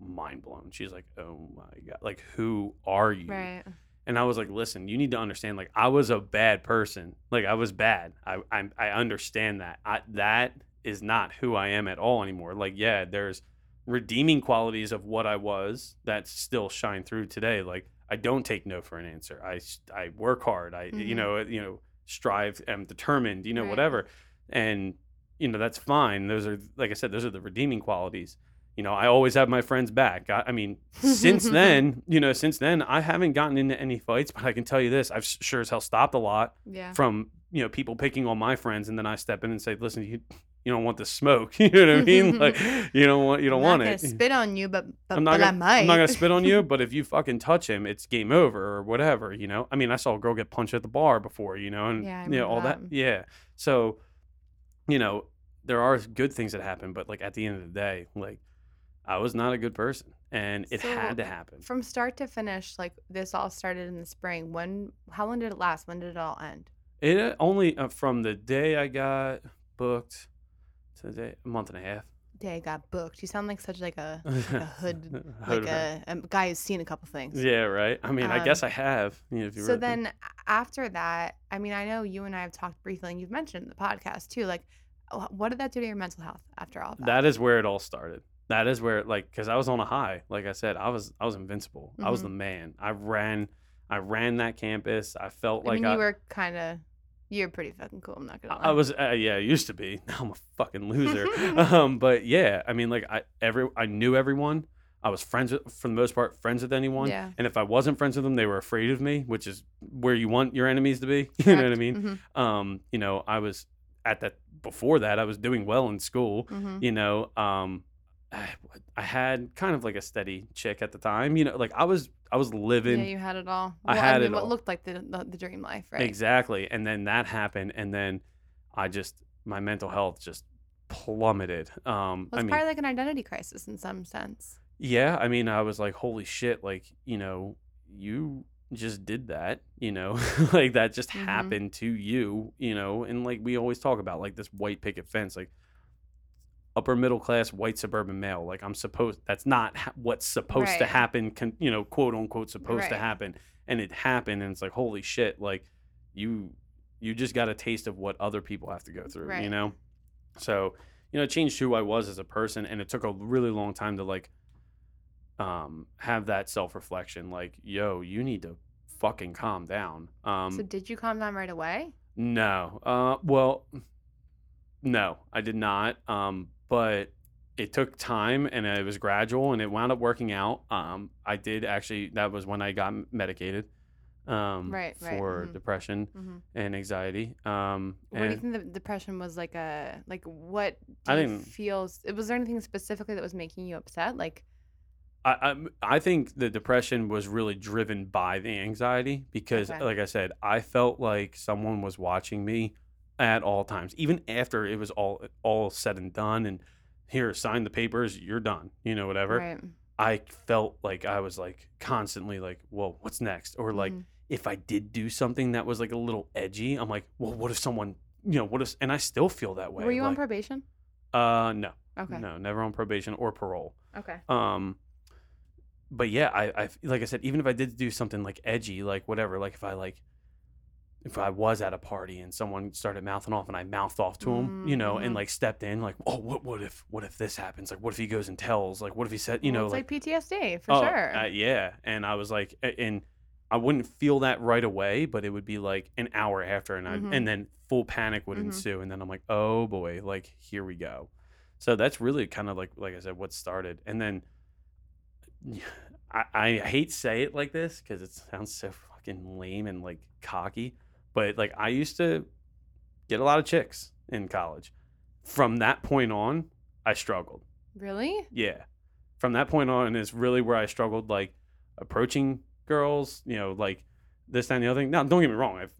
Speaker 2: mind blown. She's like, "Oh my god, like who are you?"
Speaker 1: Right.
Speaker 2: And I was like, listen, you need to understand, like, I was a bad person. Like, I was bad. I I, I understand that. I, that is not who I am at all anymore. Like, yeah, there's redeeming qualities of what I was that still shine through today. Like, I don't take no for an answer. I I work hard. I, you
Speaker 1: Mhm.
Speaker 2: know, you know, strive, am determined, you know,
Speaker 1: Right.
Speaker 2: whatever. And, you know, that's fine. Those are, like I said, those are the redeeming qualities. You know, I always have my friends back. I, I mean, since *laughs* then, you know, since then, I haven't gotten into any fights, but I can tell you this: I've sure as hell stopped a lot
Speaker 1: Yeah.
Speaker 2: from you know people picking on my friends, and then I step in and say, "Listen, you you don't want the smoke. *laughs* you know what I mean? Like *laughs* you don't want you don't
Speaker 1: I'm
Speaker 2: want it.
Speaker 1: spit on you, but but,
Speaker 2: I'm not
Speaker 1: but
Speaker 2: gonna,
Speaker 1: might.
Speaker 2: I'm not gonna spit on you, *laughs* but if you fucking touch him, it's game over or whatever. You know. I mean, I saw a girl get punched at the bar before. You know, and
Speaker 1: Yeah, I
Speaker 2: you know all that.
Speaker 1: that.
Speaker 2: Yeah. So, you know, there are good things that happen, but like at the end of the day, like I was not a good person, and it
Speaker 1: So,
Speaker 2: had to happen.
Speaker 1: From start to finish, like this all started in the spring. When? How long did it last? When did it all end?
Speaker 2: It uh, only uh, from the day I got booked day, a month and a half.
Speaker 1: day I got booked. You sound like such like a like a *laughs* hood,
Speaker 2: Hood
Speaker 1: like a, a guy who's seen a couple things.
Speaker 2: Yeah, right. I mean, I
Speaker 1: Um,
Speaker 2: guess I have. You know, if you
Speaker 1: So
Speaker 2: really
Speaker 1: then a- after that, I mean, I know you and I have talked briefly, and you've mentioned in the podcast too. Like, what did that do to your mental health after all that?
Speaker 2: that is where it all started. That is where, like, because I was on a high. Like I said, I was I was invincible. I was the man. I ran, I ran that campus. I felt
Speaker 1: I
Speaker 2: like
Speaker 1: mean,
Speaker 2: I,
Speaker 1: you were kind of, you're pretty fucking cool. I'm not gonna lie.
Speaker 2: I was uh, yeah, I used to be. Now *laughs* I'm a fucking loser. *laughs* um, but yeah, I mean, like I every I knew everyone. I was friends with, for the most part, friends with anyone.
Speaker 1: Yeah.
Speaker 2: And if I wasn't friends with them, they were afraid of me, which is where you want your enemies to be. *laughs* You know what I
Speaker 1: Correct.
Speaker 2: mean?
Speaker 1: Mhm,
Speaker 2: Um, you know, I was at that before that. I was doing well in school.
Speaker 1: mhm.
Speaker 2: You know, um, I, I had kind of like a steady chick at the time. You know, like I was I was living
Speaker 1: Yeah, you had it all.
Speaker 2: I
Speaker 1: Well,
Speaker 2: had
Speaker 1: mean,
Speaker 2: it
Speaker 1: what
Speaker 2: all.
Speaker 1: looked like the, the the dream life, right?
Speaker 2: Exactly. And then that happened and then I just my mental health just plummeted. Um
Speaker 1: Well, it's
Speaker 2: I mean
Speaker 1: probably like an identity crisis in some sense.
Speaker 2: yeah, I mean I was like holy shit like, you know, you just did that, you know, *laughs* like that just
Speaker 1: Mhm.
Speaker 2: happened to you, you know, and like we always talk about like this white picket fence like upper middle class white suburban male. Like I'm supposed that's not ha- what's supposed to happen con, you know quote unquote supposed to happen. And it happened and it's like holy shit like you you just got a taste of what other people have to go through you know? So you know it changed who I was as a person and it took a really long time to like um have that self-reflection like yo you need to fucking calm down. Um
Speaker 1: so did you calm down right away?
Speaker 2: no. Uh well no, I did not. Um but it took time and it was gradual and it wound up working out. Um I did actually that was when I got medicated um
Speaker 1: Right, right,
Speaker 2: for
Speaker 1: mhm.
Speaker 2: depression
Speaker 1: hmm
Speaker 2: and anxiety. Um
Speaker 1: What do you think the depression was like a like? What
Speaker 2: I didn't-
Speaker 1: feel? Was there anything specifically that was making you upset? Like,
Speaker 2: I, I I think the depression was really driven by the anxiety because,
Speaker 1: Okay.
Speaker 2: like I said, I felt like someone was watching me at all times, even after it was all all said and done. And here, sign the papers, you're done. You know, whatever.
Speaker 1: right?
Speaker 2: I felt like I was like constantly like, well, what's next? Or like,
Speaker 1: Mhm.
Speaker 2: if I did do something that was like a little edgy, I'm like, well, what if someone, you know, what if? And I still feel that way.
Speaker 1: Were you on probation?
Speaker 2: uh, no,
Speaker 1: Okay.
Speaker 2: no, never on probation or parole.
Speaker 1: Okay.
Speaker 2: Um, but yeah, I, I like I said, even if I did do something like edgy, like whatever, like if I like, if I was at a party and someone started mouthing off and I mouthed off to him, you know, and like stepped in, like, oh, what, what if, what if this happens? Like, what if he goes and tells? Like, what if he said, you
Speaker 1: Well,
Speaker 2: know,
Speaker 1: it's
Speaker 2: like,
Speaker 1: like, PTSD for
Speaker 2: oh,
Speaker 1: sure.
Speaker 2: uh, yeah, and I was like, and I wouldn't feel that right away, but it would be like an hour after, and I,
Speaker 1: Mhm.
Speaker 2: and then full panic would
Speaker 1: Mhm.
Speaker 2: ensue, and then I'm like, oh boy, like here we go. So that's really kind of like, like I said, what started, and then *sighs* I, I hate say it like this because it sounds so fucking lame and like cocky, but like I used to get a lot of chicks in college. From that point on, I struggled.
Speaker 1: really?
Speaker 2: Yeah. From that point on is really where I struggled, like approaching girls, you know, like this, that, and the other thing. Now, don't get me wrong. I've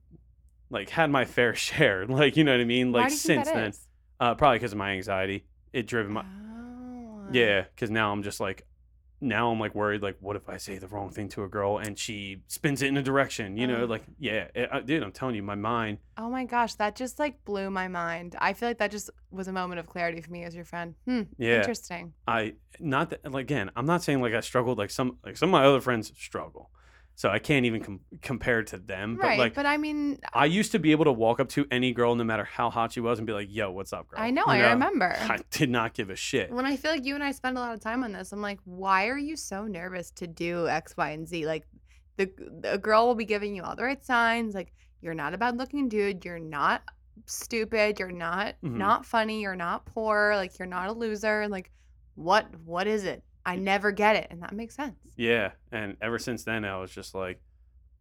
Speaker 2: like had my *laughs* fair share. Like, you know what I mean? Like
Speaker 1: do you think
Speaker 2: since then,
Speaker 1: is?
Speaker 2: uh, probably because of my anxiety. It driven my,
Speaker 1: Oh.
Speaker 2: yeah. Cause now I'm just like, now I'm like worried, like, what if I say the wrong thing to a girl and she spins it in a direction, you know?
Speaker 1: Oh.
Speaker 2: Like, yeah, it, uh, dude, I'm telling you, my mind,
Speaker 1: Oh my gosh, that just like blew my mind. I feel like that just was a moment of clarity for me as your friend. Hmm.
Speaker 2: Yeah.
Speaker 1: Interesting.
Speaker 2: I, not that, like, again, I'm not saying like I struggled like some, like some of my other friends struggle. So I can't even com- compare to them. But
Speaker 1: right.
Speaker 2: like,
Speaker 1: but I mean,
Speaker 2: I used to be able to walk up to any girl, no matter how hot she was, and be like, "Yo, what's up, girl?"
Speaker 1: I know,
Speaker 2: You
Speaker 1: I remember. *laughs*
Speaker 2: I did not give a shit.
Speaker 1: when I feel like you and I spend a lot of time on this, I'm like, why are you so nervous to do X, Y, and Z? Like, the the girl will be giving you all the right signs. Like, you're not a bad looking dude. You're not stupid. You're not
Speaker 2: Mhm.
Speaker 1: not funny. You're not poor. Like, you're not a loser. Like, what what is it? I never get it, and that makes sense.
Speaker 2: Yeah, and ever since then, I was just like,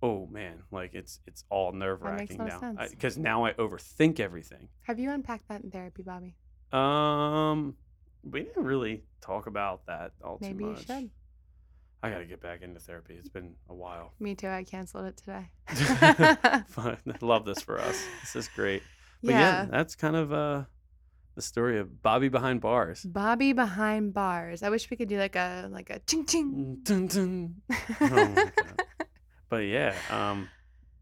Speaker 2: "Oh man, like it's it's all nerve wracking now." Because now I overthink everything.
Speaker 1: Have you unpacked that in therapy, Bobby?
Speaker 2: Um, we didn't really talk about that all
Speaker 1: Maybe
Speaker 2: too
Speaker 1: you
Speaker 2: much.
Speaker 1: should.
Speaker 2: I gotta get back into therapy. It's been a while.
Speaker 1: Me too. I canceled it today. *laughs*
Speaker 2: Fun. *laughs* I love this for us. This is great. But yeah.
Speaker 1: yeah.
Speaker 2: that's kind of uh the story of Bobby behind bars.
Speaker 1: Bobby behind bars. I wish we could do like a like a ching ching.
Speaker 2: Dun, dun. *laughs* Oh. But yeah, um,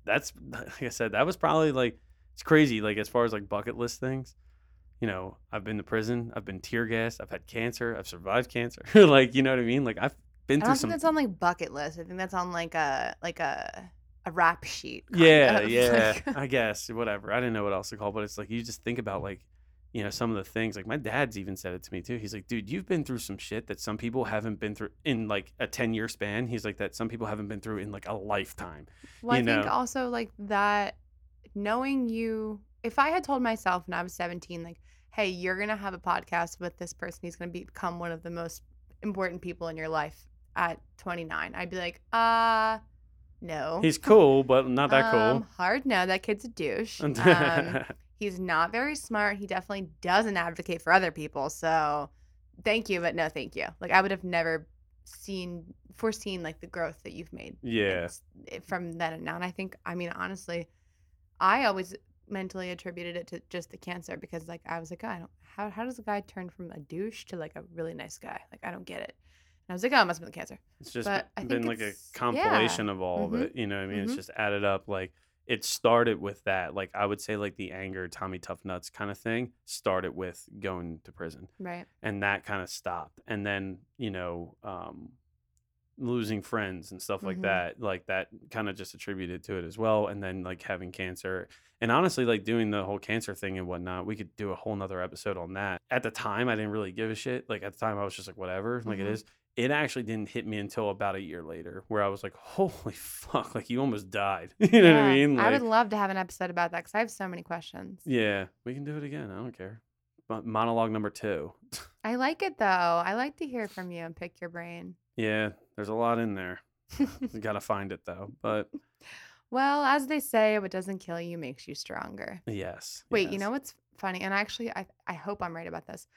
Speaker 2: that's like I said, that was probably like it's crazy. Like as far as like bucket list things, you know, I've been to prison, I've been tear gassed, I've had cancer, I've survived cancer. *laughs* like, you know what I mean? Like I've been
Speaker 1: I
Speaker 2: through some
Speaker 1: that's on like bucket list. I think that's on like a like a a rap sheet.
Speaker 2: Yeah,
Speaker 1: of, *laughs*
Speaker 2: yeah,
Speaker 1: like-
Speaker 2: I guess whatever. I didn't know what else to call, but it's like you just think about like, you know, some of the things. Like my dad's even said it to me too. He's like, dude, you've been through some shit that some people haven't been through in like a ten year span. He's like that some people haven't been through in like a lifetime.
Speaker 1: Well, I
Speaker 2: you
Speaker 1: think also like that knowing you if I had told myself when I was 17 like, "Hey, you're going to have a podcast with this person. He's going to become one of the most important people in your life at 29." I'd be like, "Uh, no."
Speaker 2: He's *laughs* cool, but not that
Speaker 1: Um,
Speaker 2: cool.
Speaker 1: hard no, that kid's a douche. *laughs* Um, he's not very smart. He definitely doesn't advocate for other people. So, thank you, but no, thank you. Like I would have never seen foreseen like the growth that you've made
Speaker 2: yeah,
Speaker 1: it's- it- from then and now. And I think, I mean, honestly, I always mentally attributed it to just the cancer because, like, I was like, oh, I don't, how, how does a guy turn from a douche to like a really nice guy? Like, I don't get it. And I was like, oh, it must have been the cancer.
Speaker 2: it's just
Speaker 1: but I
Speaker 2: been
Speaker 1: think
Speaker 2: like a
Speaker 1: it's- yeah.
Speaker 2: compilation of all
Speaker 1: Mhm.
Speaker 2: of it. You know what I mean? It's
Speaker 1: Mhm.
Speaker 2: just added up. Like it started with that. Like I would say, like the anger, Tommy Tough Nuts kind of thing started with going to prison.
Speaker 1: Right.
Speaker 2: and that kind of stopped and then you know um losing friends and stuff like
Speaker 1: Mhm.
Speaker 2: that like that kind of just attributed to it as well and then like having cancer and honestly like doing the whole cancer thing and whatnot we could do a whole nother episode on that at the time i didn't really give a shit like at the time i was just like whatever like it
Speaker 1: Mhm.
Speaker 2: is it actually didn't hit me until about a year later where i was like holy *laughs* fuck like you almost died *laughs* you know what i
Speaker 1: Yeah,
Speaker 2: mean
Speaker 1: I would love to have an episode about that because I have so many questions.
Speaker 2: yeah we can do it again i don't care but monologue number two *laughs*
Speaker 1: I like it though. I like to hear from you and pick your brain.
Speaker 2: yeah there's a lot in there You gotta find it though. But
Speaker 1: well, as they say, what doesn't kill you makes you stronger.
Speaker 2: yes.
Speaker 1: Wait, you know what's funny? And actually, I I hope I'm right about this.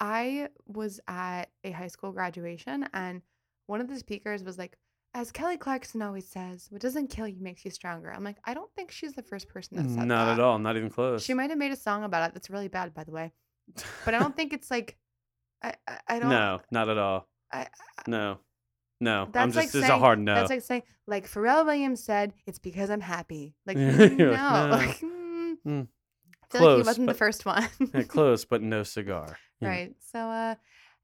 Speaker 1: I was at a high school graduation, and one of the speakers was like, "As Kelly Clarkson always says, what doesn't kill you makes you stronger." I'm like, I don't think she's the first person that said that.
Speaker 2: Not
Speaker 1: that.
Speaker 2: at all. Not even close.
Speaker 1: She might have made a song about it. That's really bad, by the way. But I don't think it's like, I I, I don't.
Speaker 2: no, not at all.
Speaker 1: I,
Speaker 2: No, no. I'm
Speaker 1: That's
Speaker 2: just.
Speaker 1: like
Speaker 2: it's a hard no.
Speaker 1: That's like saying, like Pharrell Williams said, "It's because I'm happy." Like, *laughs* no, *laughs*
Speaker 2: no.
Speaker 1: like, mm.
Speaker 2: Mm.
Speaker 1: Feel like he
Speaker 2: Close,
Speaker 1: wasn't the
Speaker 2: but-
Speaker 1: first one. *laughs*
Speaker 2: Close, but no cigar. *laughs* know.
Speaker 1: right. So, uh,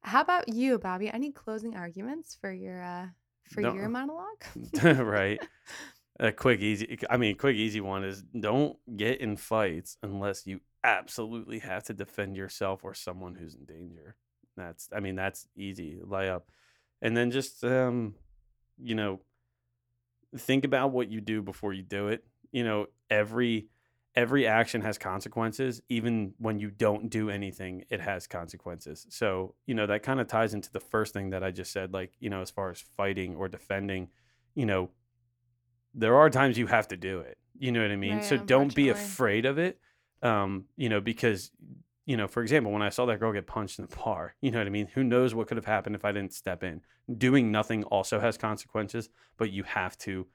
Speaker 1: how about you, Bobby? Any closing arguments for your uh for
Speaker 2: Don't-
Speaker 1: your *laughs* monologue?
Speaker 2: right. A quick, easy. I mean, quick, easy one is don't get in fights unless you absolutely have to defend yourself or someone who's in danger. That's. I mean, that's easy. Lay up, and then just um, you know, think about what you do before you do it. You know, every every action has consequences. Even when you don't do anything it has consequences. So you know that kind of ties into the first thing that i just said like you know as far as fighting or defending you know there are times you have to do it. You know what i mean?
Speaker 1: Right,
Speaker 2: so don't be afraid of it um you know because you know for example when i saw that girl get punched in the *laughs* bar you know what i mean? Who knows what could have happened if i didn't step in? Doing nothing also has consequences but you have to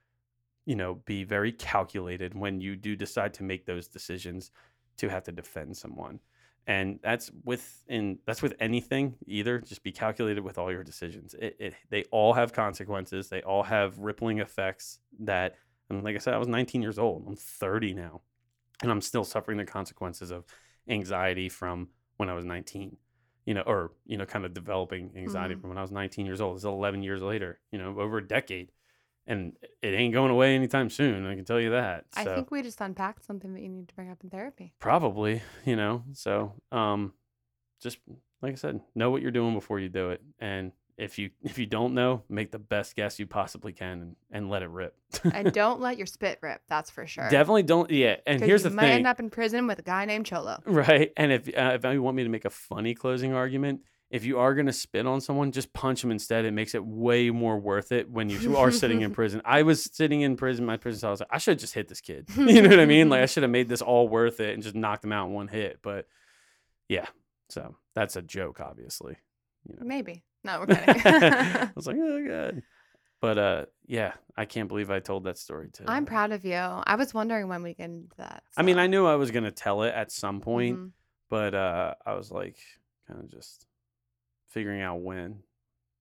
Speaker 2: you know be very calculated when you do decide to make those decisions to have to defend someone. And that's with in that's with anything either just be calculated with all your decisions. It, it they all have consequences they all have rippling effects that and like i said i was 19 years old i'm 30 now and i'm still suffering the consequences of anxiety from when i was 19 you know or you know kind of developing anxiety
Speaker 1: Mhm.
Speaker 2: from when i was 19 years old. It's 11 years later you know over a decade and it ain't going away anytime soon i can tell you that
Speaker 1: I think we just unpacked something that you need to bring up in therapy.
Speaker 2: probably you know so um just like i said know what you're doing before you do it and if you if you don't know make the best guess you possibly can and, and let it rip
Speaker 1: and *laughs* don't let your spit rip. That's for sure.
Speaker 2: definitely don't yeah And here's the thing: you might
Speaker 1: end up in prison with a guy named Cholo.
Speaker 2: right and if uh, if you want me to make a funny closing argument if you are going to spit on someone just punch them instead it makes it way more worth it when you *laughs* are sitting in prison i was sitting in prison my prison cell i was like i should have just hit this kid *laughs* you know what i mean like i should have made this all worth it and just knocked him out in one hit but yeah so that's a joke obviously you know
Speaker 1: Maybe. No, we're kidding. *laughs*
Speaker 2: i was like oh god but uh yeah i can't believe i told that story too
Speaker 1: I'm proud of you. I was wondering when we get into that.
Speaker 2: i mean i knew i was going to tell it at some point
Speaker 1: Mhm.
Speaker 2: but uh I was like kind of just figuring out when.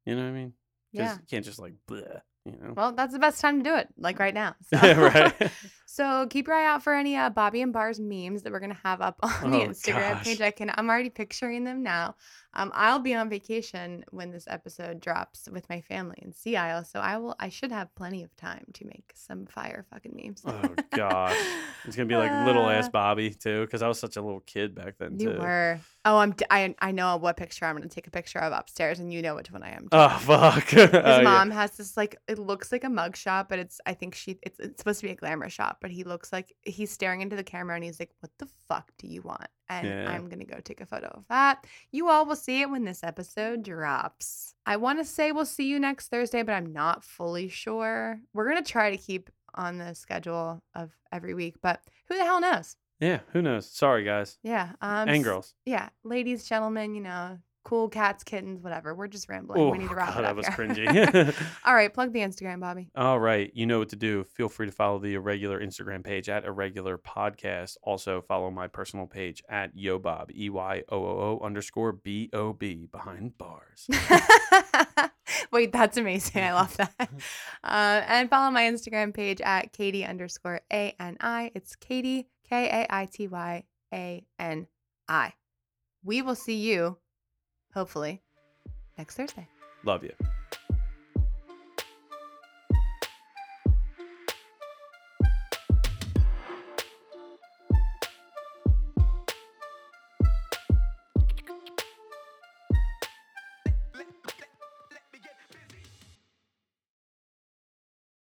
Speaker 2: You know what I mean?
Speaker 1: Yeah.
Speaker 2: you can't just like bleh, you know.
Speaker 1: Well, that's the best time to do it, like right now. *laughs* So.
Speaker 2: yeah, right. *laughs*
Speaker 1: So keep your eye out for any uh, Bobby and Bars memes that we're gonna have up *laughs* on the
Speaker 2: Oh,
Speaker 1: Instagram
Speaker 2: gosh.
Speaker 1: page. I can I'm already picturing them now. Um, I'll be on vacation when this episode drops with my family in Sea Isle, so I will I should have plenty of time to make some fire fucking memes.
Speaker 2: Oh gosh, *laughs* it's gonna be like little ass
Speaker 1: Uh,
Speaker 2: Bobby too, because I was such a little kid back then
Speaker 1: You
Speaker 2: too.
Speaker 1: were. Oh, I'm. d- I I know what picture I'm gonna take a picture of upstairs, and you know which one I am. too.
Speaker 2: Oh fuck. *laughs*
Speaker 1: His
Speaker 2: Oh, yeah.
Speaker 1: mom has this like it looks like a mug shot, but it's I think she it's it's supposed to be a glamour shot, but he looks like he's staring into the camera and he's like, "What the fuck do you want?" And
Speaker 2: Yeah.
Speaker 1: I'm gonna go take a photo of that. You all will see it when this episode drops. I want to say we'll see you next Thursday, but I'm not fully sure. We're gonna try to keep on the schedule of every week, but who the hell knows?
Speaker 2: Yeah, who knows? Sorry guys
Speaker 1: Yeah. Um.
Speaker 2: and girls.
Speaker 1: Yeah, ladies, gentlemen, you know, cool cats, kittens, whatever. We're just rambling.
Speaker 2: Oh
Speaker 1: we need to wrap
Speaker 2: god,
Speaker 1: it up
Speaker 2: that was
Speaker 1: here.
Speaker 2: cringy. *laughs* *laughs*
Speaker 1: All right, plug the Instagram, Bobby.
Speaker 2: All right, you know what to do. Feel free to follow the irregular Instagram page at irregular podcast. Also follow my personal page at yobob e y o o o underscore b o b behind bars. *laughs*
Speaker 1: Wait, that's amazing. I love that. Uh, and follow my Instagram page at Kaity underscore A N I. It's Kaity, K A I T Y A N I. We will see you, hopefully, next Thursday.
Speaker 2: Love you.